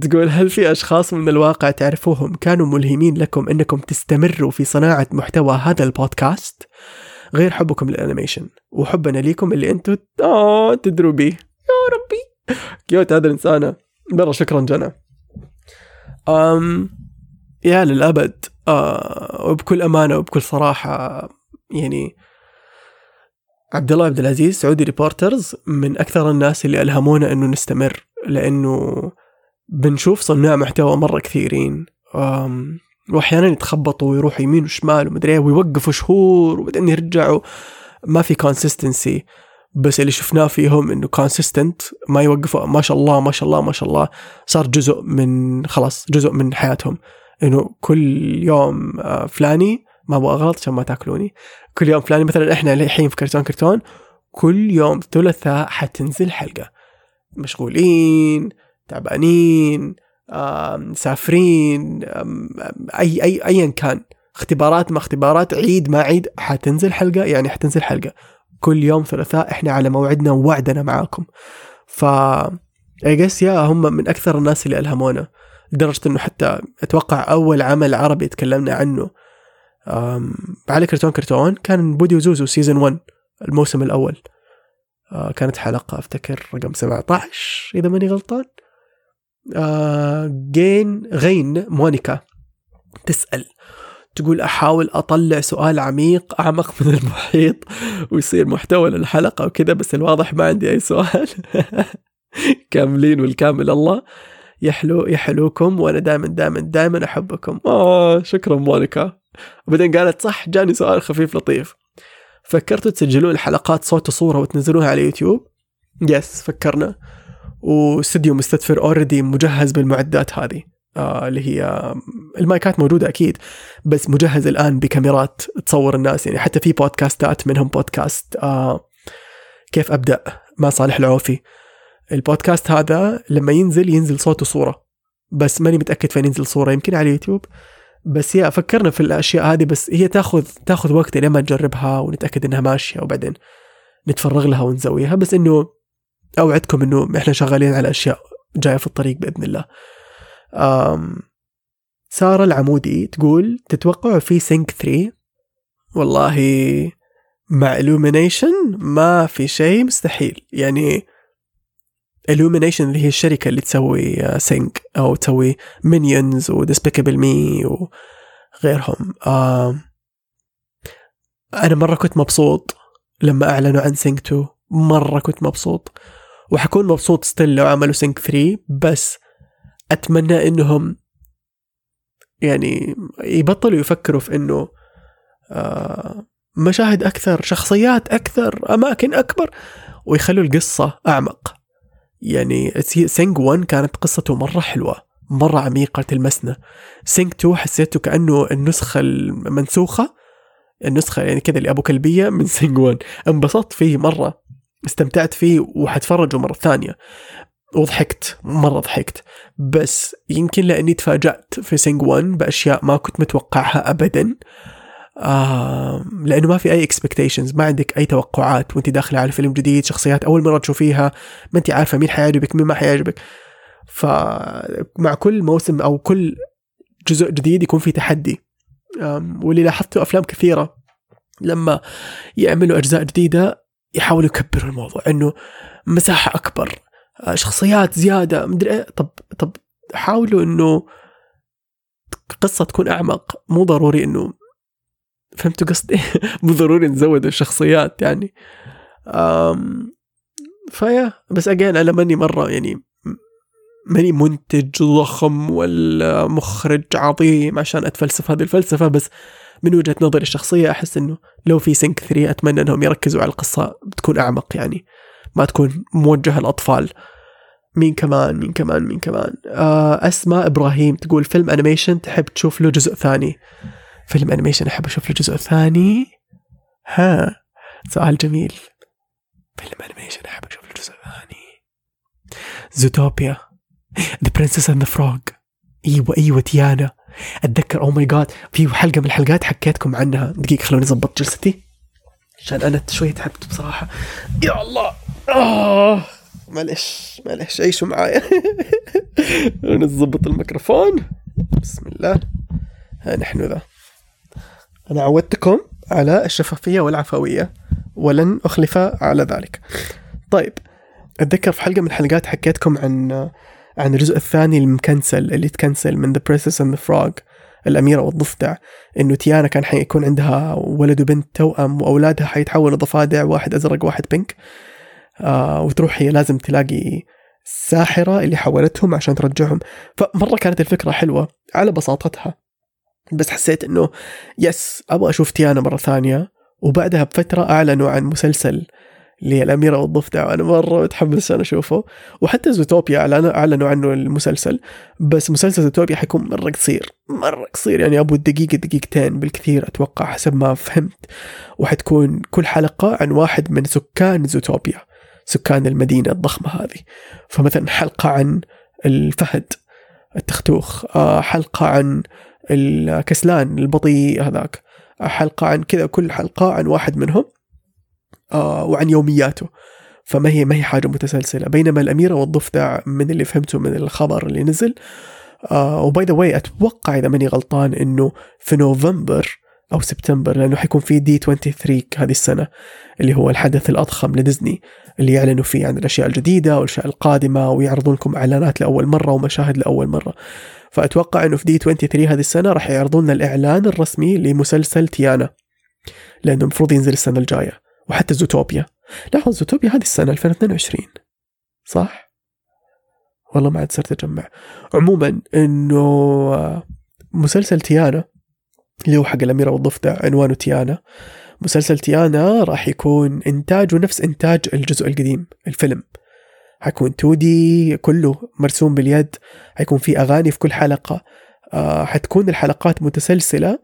تقول هل في أشخاص من الواقع تعرفوهم كانوا ملهمين لكم أنكم تستمروا في صناعة محتوى هذا البودكاست؟ غير حبكم لل animation. وحبنا ليكم اللي أنتم آه تدروا به. يا ربي. cute هذا الانسانه مرة شكرا جنى. أم يا للأبد أه وبكل أمانة وبكل صراحة يعني عبد الله عبد العزيز Saudi Reporters من أكثر الناس اللي ألهمونا إنه نستمر لأنه بنشوف صناع محتوى مرة كثيرين وأحيانا يتخبطوا ويروحوا يمين وشمال ومدري إيه ويوقفوا شهور وبعدين يرجعوا. ما في consistency بس اللي شفناه فيهم إنه consistent ما يوقفوا ما شاء الله ما شاء الله ما شاء الله صار جزء من خلاص جزء من حياتهم. إنه كل يوم آه، فلاني ما أبغى أغلط عشان ما تاكلوني. كل يوم فلاني مثلا إحنا الحين في كرتون كرتون كل يوم ثلاثاء حتنزل حلقة. مشغولين تعبانين مسافرين أي أي ايا كان. اختبارات ما اختبارات عيد ما عيد حتنزل حلقة يعني حتنزل حلقة. كل يوم ثلاثاء إحنا على موعدنا ووعدنا معاكم. ف I guess يا هم من أكثر الناس اللي ألهمونا. لدرجة إنه حتى أتوقع أول عمل عربي تكلمنا عنه على كرتون كرتون كان بودي وزوزو season 1 الموسم الأول. آه، كانت حلقة أفتكر رقم 17 إذا ماني غلطان. آه، جين غين مونيكا. تسأل تقول أحاول أطلع سؤال عميق أعمق من المحيط ويصير محتوى للحلقة وكذا بس الواضح ما عندي أي سؤال. كاملين والكامل الله. يحلو يحلوكم وأنا دائما دائما دائما أحبكم. آه شكرا مونيكا. وبعدين قالت صح جاني سؤال خفيف لطيف. فكرتوا تسجلون الحلقات صوت وصورة وتنزلوها على يوتيوب؟ yes فكرنا. واستديو مستدفر already مجهز بالمعدات هذه. آه اللي هي المايكات موجودة أكيد بس مجهز الآن بكاميرات تصور الناس. يعني حتى في بودكاستات منهم بودكاست آه كيف أبدأ؟ مع صالح العوفي. البودكاست هذا لما ينزل ينزل صوت وصورة. بس ماني متأكد فين ينزل صورة يمكن على اليوتيوب. بس يا فكرنا في الأشياء هذه بس هي تاخذ تاخذ وقت لما نجربها ونتأكد إنها ماشية وبعدين نتفرغ لها ونسويها. بس إنه أوعدكم إنه إحنا شغالين على أشياء جاية في الطريق بإذن الله. سارة العمودي تقول تتوقع في Sing 3 والله مع Illumination ما في شيء مستحيل. يعني Illumination اللي هي الشركة اللي تسوي Sing أو تسوي Minions و Despicable Me وغيرهم آه أنا مرة كنت مبسوط لما أعلنوا عن Sing 2 مرة كنت مبسوط. وحكون مبسوط still لو عملوا Sing 3 بس أتمنى إنهم يعني يبطلوا يفكروا في إنه آه مشاهد أكثر شخصيات أكثر أماكن أكبر ويخلوا القصة أعمق. يعني Sing 1 كانت قصته مرة حلوة مرة عميقة تلمسنا. Sing 2 حسيته كأنه النسخة المنسوخة النسخة يعني كذا اللي ابو كلبية من Sing 1 انبسطت فيه مرة استمتعت فيه وحتفرجه مرة ثانية. وضحكت مرة ضحكت. بس يمكن لأني تفاجأت في Sing 1 بأشياء ما كنت متوقعها أبدا. آه لأنه ما في أي expectations ما عندك أي توقعات وأنت داخلة على فيلم جديد شخصيات أول مرة تشوفيها ما أنت عارفة مين حيعجبك مين ما حيعجبك. فمع كل موسم أو كل جزء جديد يكون في تحدي. واللي لاحظته أفلام كثيرة لما يعملوا أجزاء جديدة يحاولوا يكبروا الموضوع إنه مساحة أكبر آه، شخصيات زيادة مدري إيه. طب طب حاولوا إنه قصة تكون أعمق مو ضروري إنه فهمتوا قصدي؟ مو ضروري نزود الشخصيات يعني. أم فيا بس اجين أنا ماني مرة يعني ماني منتج ضخم ولا مخرج عظيم عشان أتفلسف هذه الفلسفة بس من وجهة نظري الشخصية أحس إنه لو في Sing 3 أتمنى إنهم يركزوا على القصة بتكون أعمق يعني ما تكون موجهة للأطفال. مين كمان مين كمان مين كمان. آه أسماء إبراهيم تقول فيلم animation تحب تشوف له جزء ثاني. فيلم animation أحب أشوف له جزء ثاني. ها سؤال جميل. فيلم animation أحب أشوف له جزء ثاني. Zootopia The Princess and the Frog أيوه أيوه تيانا. أتذكر oh my God في حلقة من الحلقات حكيتكم عنها. دقيقة خلوني أظبط جلستي. عشان أنا شوي تعبت بصراحة. يا الله. آه. معلش معلش عيشوا معايا. نظبط الميكروفون. بسم الله. ها نحن ذا. أنا عودتكم على الشفافية والعفوية ولن أخلف على ذلك. طيب أتذكر في حلقة من الحلقات حكيتكم عن عن الجزء الثاني المكنسل اللي تكنسل من The Princess and the Frog الأميرة والضفدع إنه تيانا كان حيكون عندها ولد وبنت توأم وأولادها حيتحولوا ضفادع واحد أزرق واحد بينك آه وتروح هي لازم تلاقي الساحرة اللي حولتهم عشان ترجعهم. فمرة كانت الفكرة حلوة على بساطتها. بس حسيت إنه يس أبغى أشوف تيانا مرة ثانية. وبعدها بفترة أعلنوا عن مسلسل للأميرة والضفدع وأنا مرة متحمس عشان أشوفه. وحتى زوتوبيا أعلنوا عنه المسلسل. بس مسلسل زوتوبيا حيكون مرة قصير مرة قصير. يعني أبو دقيقة دقيقتين بالكثير أتوقع حسب ما فهمت. وحتكون كل حلقة عن واحد من سكان زوتوبيا سكان المدينة الضخمة هذه. فمثلا حلقة عن الفهد. التختوخ آه، حلقة عن الكسلان البطيء هذاك حلقة عن كذا كل حلقة عن واحد منهم آه وعن يومياته. فما هي ما هي حاجة متسلسلة. بينما الأميرة والضفدع من اللي فهمته من الخبر اللي نزل آه و by the way أتوقع إذا ماني غلطان إنه في نوفمبر أو سبتمبر لأنه حيكون في D23 هذه السنة اللي هو الحدث الأضخم لديزني اللي يعلنوا فيه عن الأشياء الجديدة والأشياء القادمة ويعرضون لكم إعلانات لأول مرة ومشاهد لأول مرة. فأتوقع أنه في دي 23 هذه السنة راح يعرضون لنا الإعلان الرسمي لمسلسل تيانا لأنه المفروض ينزل السنة الجاية وحتى زوتوبيا. لاحظ زوتوبيا هذه السنة 2022 صح؟ والله ما عاد صرت أجمع. عموما أنه مسلسل تيانا اللي هو حق الأميرة والضفدع عنوانه تيانا. مسلسل تيانا راح يكون إنتاجه نفس إنتاج الجزء القديم الفيلم. حيكون 2D كله مرسوم باليد حيكون في أغاني في كل حلقة. آه حتكون الحلقات متسلسلة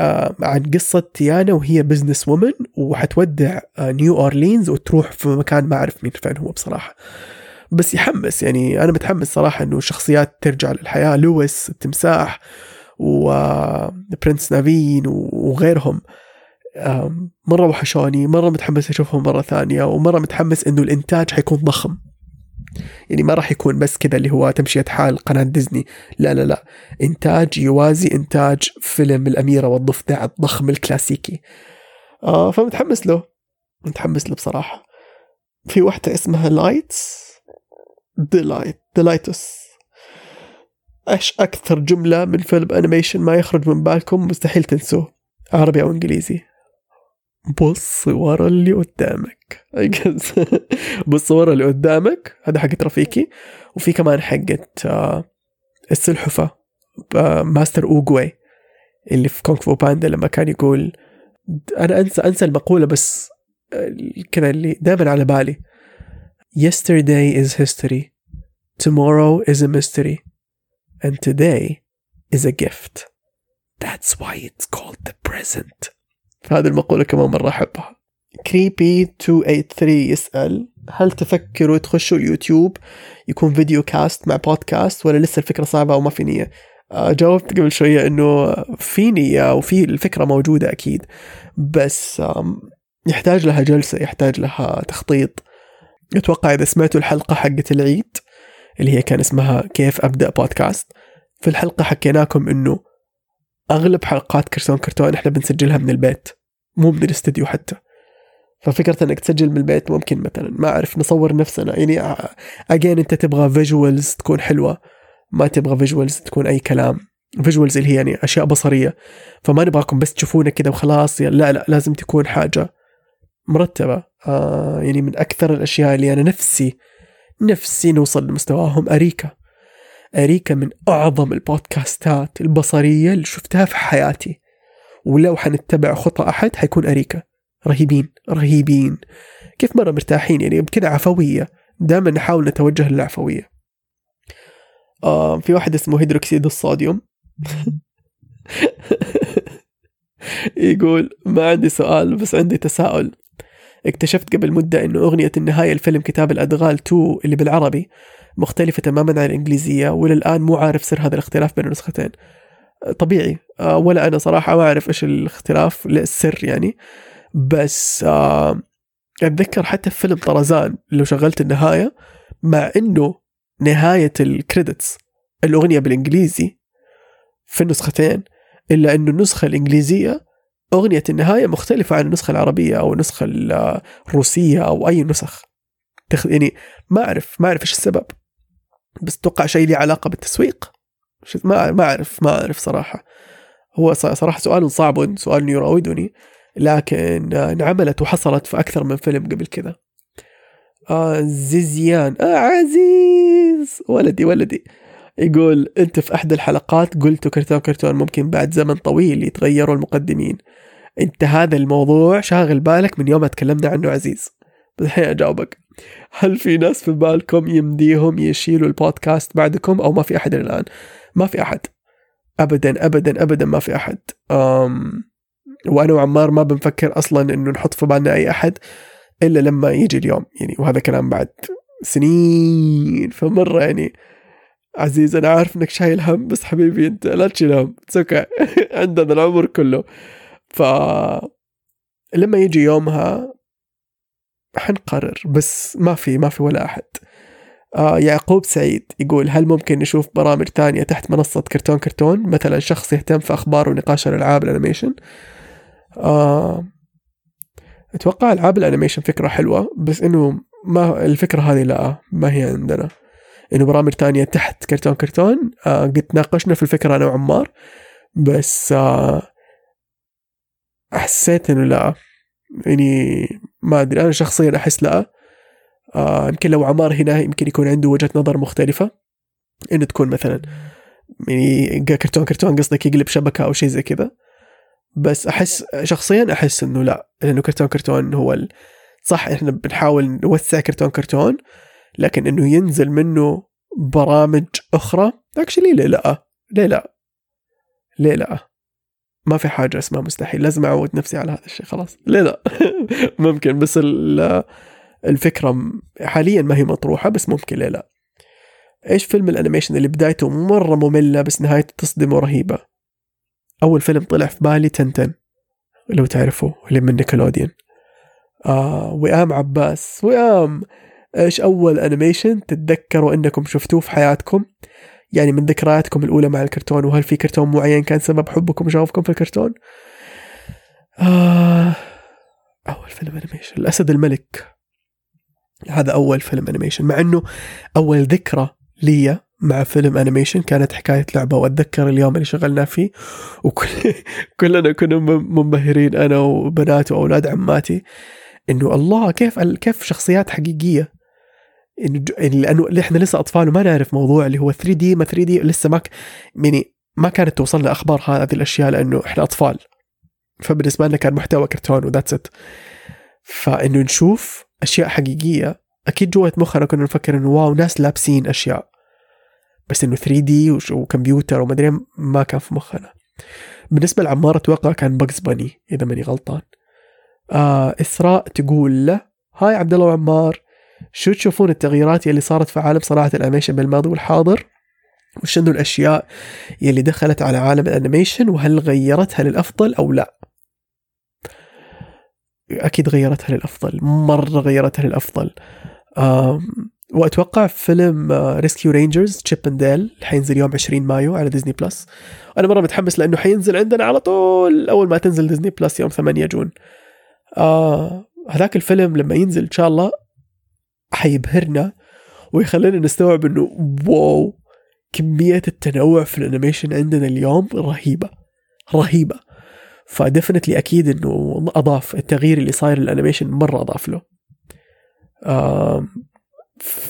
آه عن قصة تيانا وهي business woman وحتودع آه نيو أورلينز وتروح في مكان ما أعرف مين فين هو بصراحة. بس يحمس يعني أنا متحمس صراحة إنه شخصيات ترجع للحياة. لويس التمساح و Prince Naveen وغيرهم. مرة وحشوني مرة متحمس أشوفهم مرة ثانية ومرة متحمس إنه الإنتاج حيكون ضخم. يعني ما راح يكون بس كذا اللي هو تمشية حال قناة ديزني. لا لا لا. إنتاج يوازي إنتاج فيلم الأميرة والضفدع الضخم الكلاسيكي. آه فمتحمس له. متحمس له بصراحة. في واحدة اسمها لايتس ديلايت ديلايتوس إيش أكثر جملة من فيلم animation ما يخرج من بالكم؟ مستحيل تنسوه. عربي أو إنجليزي. بص ورا اللي قدامك. بص ورا اللي قدامك. هذا حقت رفيقي وفي كمان حقت آه، السلحفة آه، Master Oogway اللي في Kung Fu Panda لما كان يقول أنا أنسى أنسى المقولة بس آه، كذا اللي دائما على بالي. Yesterday is history. Tomorrow is a mystery. And today is a gift. That's why it's called the present. فهذه المقولة كمان مرة أحبها. كريبي 283 يسأل هل تفكروا تخشوا اليوتيوب يكون فيديو كاست مع بودكاست ولا لسه الفكرة صعبة أو ما في نية؟ آه، جاوبت قبل شوية إنه في نية وفي الفكرة موجودة أكيد. بس يحتاج لها جلسة يحتاج لها تخطيط. أتوقع إذا سمعتوا الحلقة حقت العيد اللي هي كان اسمها كيف أبدأ بودكاست. في الحلقة حكيناكم إنه أغلب حلقات كرتون كرتون إحنا بنسجلها من البيت مو من الاستديو حتى. ففكرة إنك تسجل من البيت ممكن مثلا ما أعرف نصور نفسنا. يعني again أنت تبغى visuals تكون حلوة ما تبغى visuals تكون أي كلام. visuals اللي هي يعني أشياء بصرية. فما نبغاكم بس تشوفونا كذا وخلاص لا لا لازم تكون حاجة مرتبة. آه يعني من أكثر الأشياء اللي أنا نفسي نفسي نوصل لمستواهم. أريكا. أريكا من أعظم البودكاستات البصرية اللي شفتها في حياتي. ولو حنتبع خطى أحد حيكون أريكا. رهيبين رهيبين. كيف مرة مرتاحين؟ يعني بكذا عفوية. دائما نحاول نتوجه للعفوية. آه في واحد اسمه هيدروكسيد الصوديوم. يقول ما عندي سؤال بس عندي تساؤل. اكتشفت قبل مدة انه أغنية النهاية الفيلم كتاب الأدغال 2 اللي بالعربي مختلفة تماما عن الإنجليزية والى الان مو عارف سر هذا الاختلاف بين النسختين. طبيعي آه، ولا أنا صراحة ما أعرف إيش الاختلاف السر يعني. بس آه أتذكر حتى في فيلم طرزان لو شغلت النهاية مع إنه نهاية الكريدتس الأغنية بالإنجليزي في النسختين إلا إنه النسخة الإنجليزية أغنية النهاية مختلفة عن النسخة العربية أو النسخة الروسية أو أي نسخ. يعني ما أعرف ما أعرف إيش السبب. بس أتوقع شيء له علاقة بالتسويق. ما ما أعرف ما أعرف صراحة. هو صراحة سؤال صعب سؤال يراودني. لكن انعملت وحصلت في أكثر من فيلم قبل كذا. آه زيزيان. آه عزيز. ولدي ولدي. يقول أنت في أحد الحلقات قلت كرتون كرتون ممكن بعد زمن طويل يتغيروا المقدمين. أنت هذا الموضوع شاغل بالك من يوم ما تكلمنا عنه عزيز. الحين أجاوبك. هل في ناس في بالكم يمديهم يشيلوا البودكاست بعدكم أو ما في أحد الآن؟ ما في أحد. أبدا أبدا أبدا ما في أحد. أم وأنا وعمار ما بنفكر أصلا إنه نحط في بالنا أي أحد إلا لما يجي اليوم. يعني وهذا كلام بعد سنين. فمرة يعني عزيز أنا عارف إنك شايل هم بس حبيبي أنت لا تشيل هم okay عندنا العمر كله. ف لما يجي يومها حنقرر بس ما في ما في ولا أحد. آه يعقوب سعيد يقول هل ممكن نشوف برامج تانية تحت منصة كرتون كرتون؟ مثلا شخص يهتم في أخبار ونقاش الألعاب ال animation. آه أتوقع ألعاب الأنيميشن فكرة حلوة بس إنه ما الفكرة هذه لا ما هي عندنا. إنه برامج تانية تحت كرتون كرتون. آه قد تناقشنا في الفكرة أنا وعمار بس آه حسيت إنه لا يعني ما أدري أنا شخصيا أحس لا. آه يمكن لو عمار هنا يمكن يكون عنده وجهة نظر مختلفة. إنه تكون مثلا يعني كرتون كرتون قصدك يقلب شبكة أو شيء زي كذا. بس أحس شخصيا أحس إنه لا لأنه كرتون كرتون هو ال... صح إحنا بنحاول نوسع كرتون كرتون لكن إنه ينزل منه برامج أخرى؟ actually ليه لأ؟ ليه لأ؟ ليه لأ؟ ما في حاجة اسمها مستحيل لازم أعود نفسي على هذا الشيء خلاص. ليه لأ؟ ممكن بس الفكرة حاليا ما هي مطروحة بس ممكن ليه لأ. إيش فيلم ال animation اللي بدايته مرة مملة بس نهايته تصدم ورهيبة أول فيلم طلع في بالي تنتن لو تعرفوا اللي من Nickelodeon آه وئام عباس وئام إيش أول animation تتذكروا أنكم شفتوه في حياتكم؟ يعني من ذكرياتكم الأولى مع الكرتون وهل في كرتون معين كان سبب حبكم وشغفكم في الكرتون؟ آه أول فيلم animation الأسد الملك. هذا أول فيلم animation مع أنه أول ذكرى لي مع فيلم animation كانت حكاية لعبة وأتذكر اليوم اللي شغلنا فيه وكلنا كنا منبهرين أنا وبنات وأولاد عماتي إنه الله كيف كيف شخصيات حقيقية انه لأنه إحنا لسه أطفال وما نعرف موضوع اللي هو 3D ما 3D لسه ما يعني ما كانت توصلنا أخبار هذه الأشياء لأنه إحنا أطفال. فبالنسبة لنا كان محتوى كرتون و that's it فإنه نشوف أشياء حقيقية أكيد جوه مخنا كنا نفكر إنه wow ناس لابسين أشياء. بس إنه 3D وكمبيوتر ومدري ما كان في مخنا. بالنسبة لعمار أتوقع كان Bugs Bunny إذا ماني غلطان. آه إسراء تقول له hi عبد الله وعمار شو تشوفون التغييرات اللي صارت في عالم صناعة ال animation بالماضي والحاضر؟ وشنو الأشياء يلي دخلت على عالم ال animation وهل غيرتها للأفضل أو لا؟ أكيد غيرتها للأفضل مرة غيرتها للأفضل. وأتوقع فيلم Rescue Rangers Chip and Dale حينزل يوم 20 مايو على Disney Plus أنا مرة متحمس لأنه حينزل عندنا على طول أول ما تنزل Disney Plus يوم 8 جون. آه هذاك الفيلم لما ينزل إن شاء الله حيبهرنا ويخلينا نستوعب إنه wow كمية التنوع في ال animation عندنا اليوم رهيبة رهيبة. ف definitely أكيد إنه أضاف التغيير اللي صاير لل animation مرة أضاف له.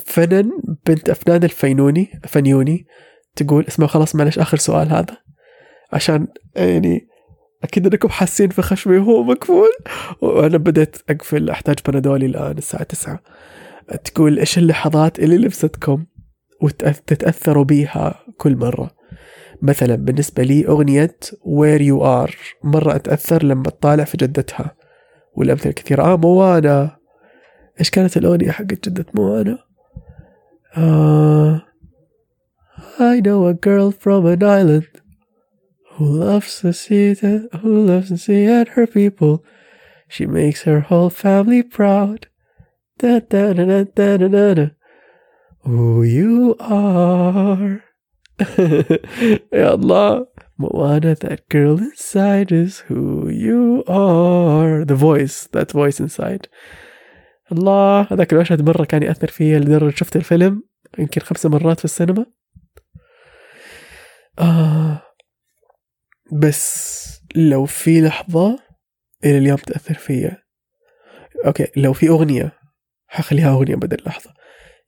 فنن بنت أفنان الفينوني فنيوني تقول اسمه خلاص معلش آخر سؤال هذا. عشان يعني أكيد إنكم حاسين في خشمي وهو مكفول وأنا بديت أقفل أحتاج بنادولي الان الساعة 9 تقول إيش اللحظات اللي لبستكم وتتأثروا بيها كل مرة مثلا بالنسبة لي أغنية Where You Are مرة أتأثر لما تطالع في جدتها والأمثلة كثيرة آه موانا إيش كانت الأغنية حقت جدة موانا آه I know a girl from an island who loves to see that, who loves to see her people. She makes her whole family proud. Da da da da da da da. Who you are. يا الله Moana, that girl inside is who you are. The voice, that voice inside. الله هذاك المشهد مرة كان يأثر فيا لدرجة شفت الفيلم يمكن خمس مرات في السينما. آه بس لو في لحظة إلى اليوم تأثر فيا okay لو في أغنية حخليها أغنية بدل لحظة.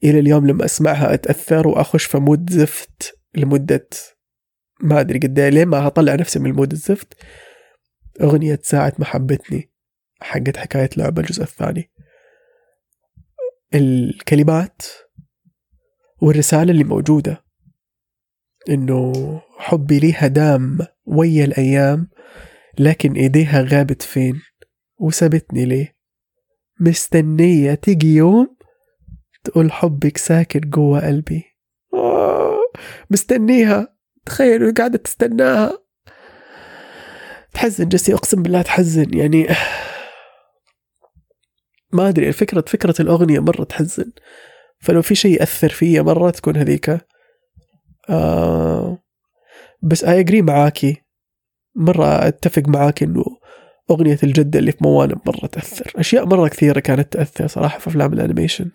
إلى اليوم لما أسمعها أتأثر وأخش في mood زفت لمدة ما أدري قد لين ما أطلع نفسي من ال mood الزفت أغنية ساعة ما حبتني حقت حكاية لعبة الجزء الثاني. الكلمات والرسالة اللي موجودة إنه حبي ليها دام ويا الأيام لكن إيديها غابت فين وسابتني ليه؟ مستنية تيجي يوم تقول حبك ساكن جوا قلبي. آه مستنيها. تخيل قاعدة تستناها. تحزن جسي أقسم بالله تحزن. يعني ما أدري الفكرة فكرة الأغنية مرة تحزن. فلو في شيء يأثر فيا مرة تكون هذيك. آه بس I agree معاكي. مرة أتفق معاك إنه أغنية الجدة اللي في موانا مرة تأثر. أشياء مرة كثيرة كانت تأثر صراحة في أفلام ال animation.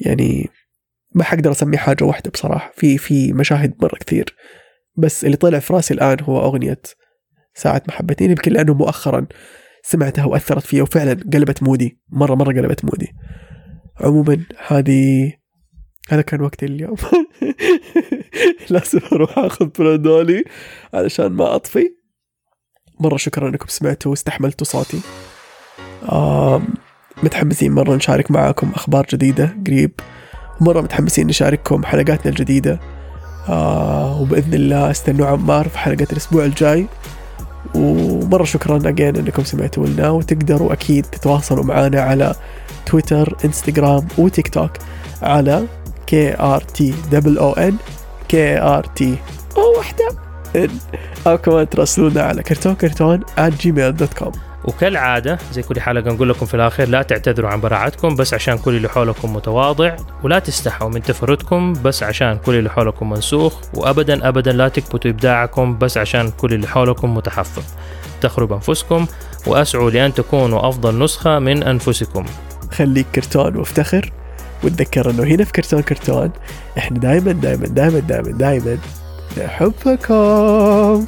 يعني ما حقدر أسمي حاجة واحدة بصراحة. في في مشاهد مرة كثير. بس اللي طلع في راسي الآن هو أغنية ساعة ما حبتني يمكن لأنه مؤخرا سمعتها وأثرت فيها وفعلا قلبت mood ي. مرة مرة قلبت mood ي. عموما هذه هذا كان وقتي اليوم. لازم أروح أخذ برادولي علشان ما أطفي. مرة شكرا إنكم سمعتوا واستحملتوا صوتي. آم متحمسين مرة نشارك معاكم أخبار جديدة قريب مرة متحمسين نشارككم حلقاتنا الجديدة. آه وبإذن الله استنوا عمار في حلقة الأسبوع الجاي. ومرة شكرا اجين إنكم سمعتوا لنا وتقدروا أكيد تتواصلوا معنا على تويتر إنستغرام وتيك توك على R T O واحدة N أو كمان تراسلونا على كرتون كرتون Gmail dot com وكالعادة زي كل حلقة نقول لكم في الآخر لا تعتذروا عن براعتكم بس عشان كل اللي حولكم متواضع ولا تستحوا من تفردكم بس عشان كل اللي حولكم منسوخ وأبدا أبدا لا تكبتوا إبداعكم بس عشان كل اللي حولكم متحفظ. تخروا بأنفسكم وأسعوا لأن تكونوا أفضل نسخة من أنفسكم. خليك كرتون وافتخر وتذكر إنه هنا في كرتون كرتون إحنا دائما دائما دائما دائما دائما the helper come.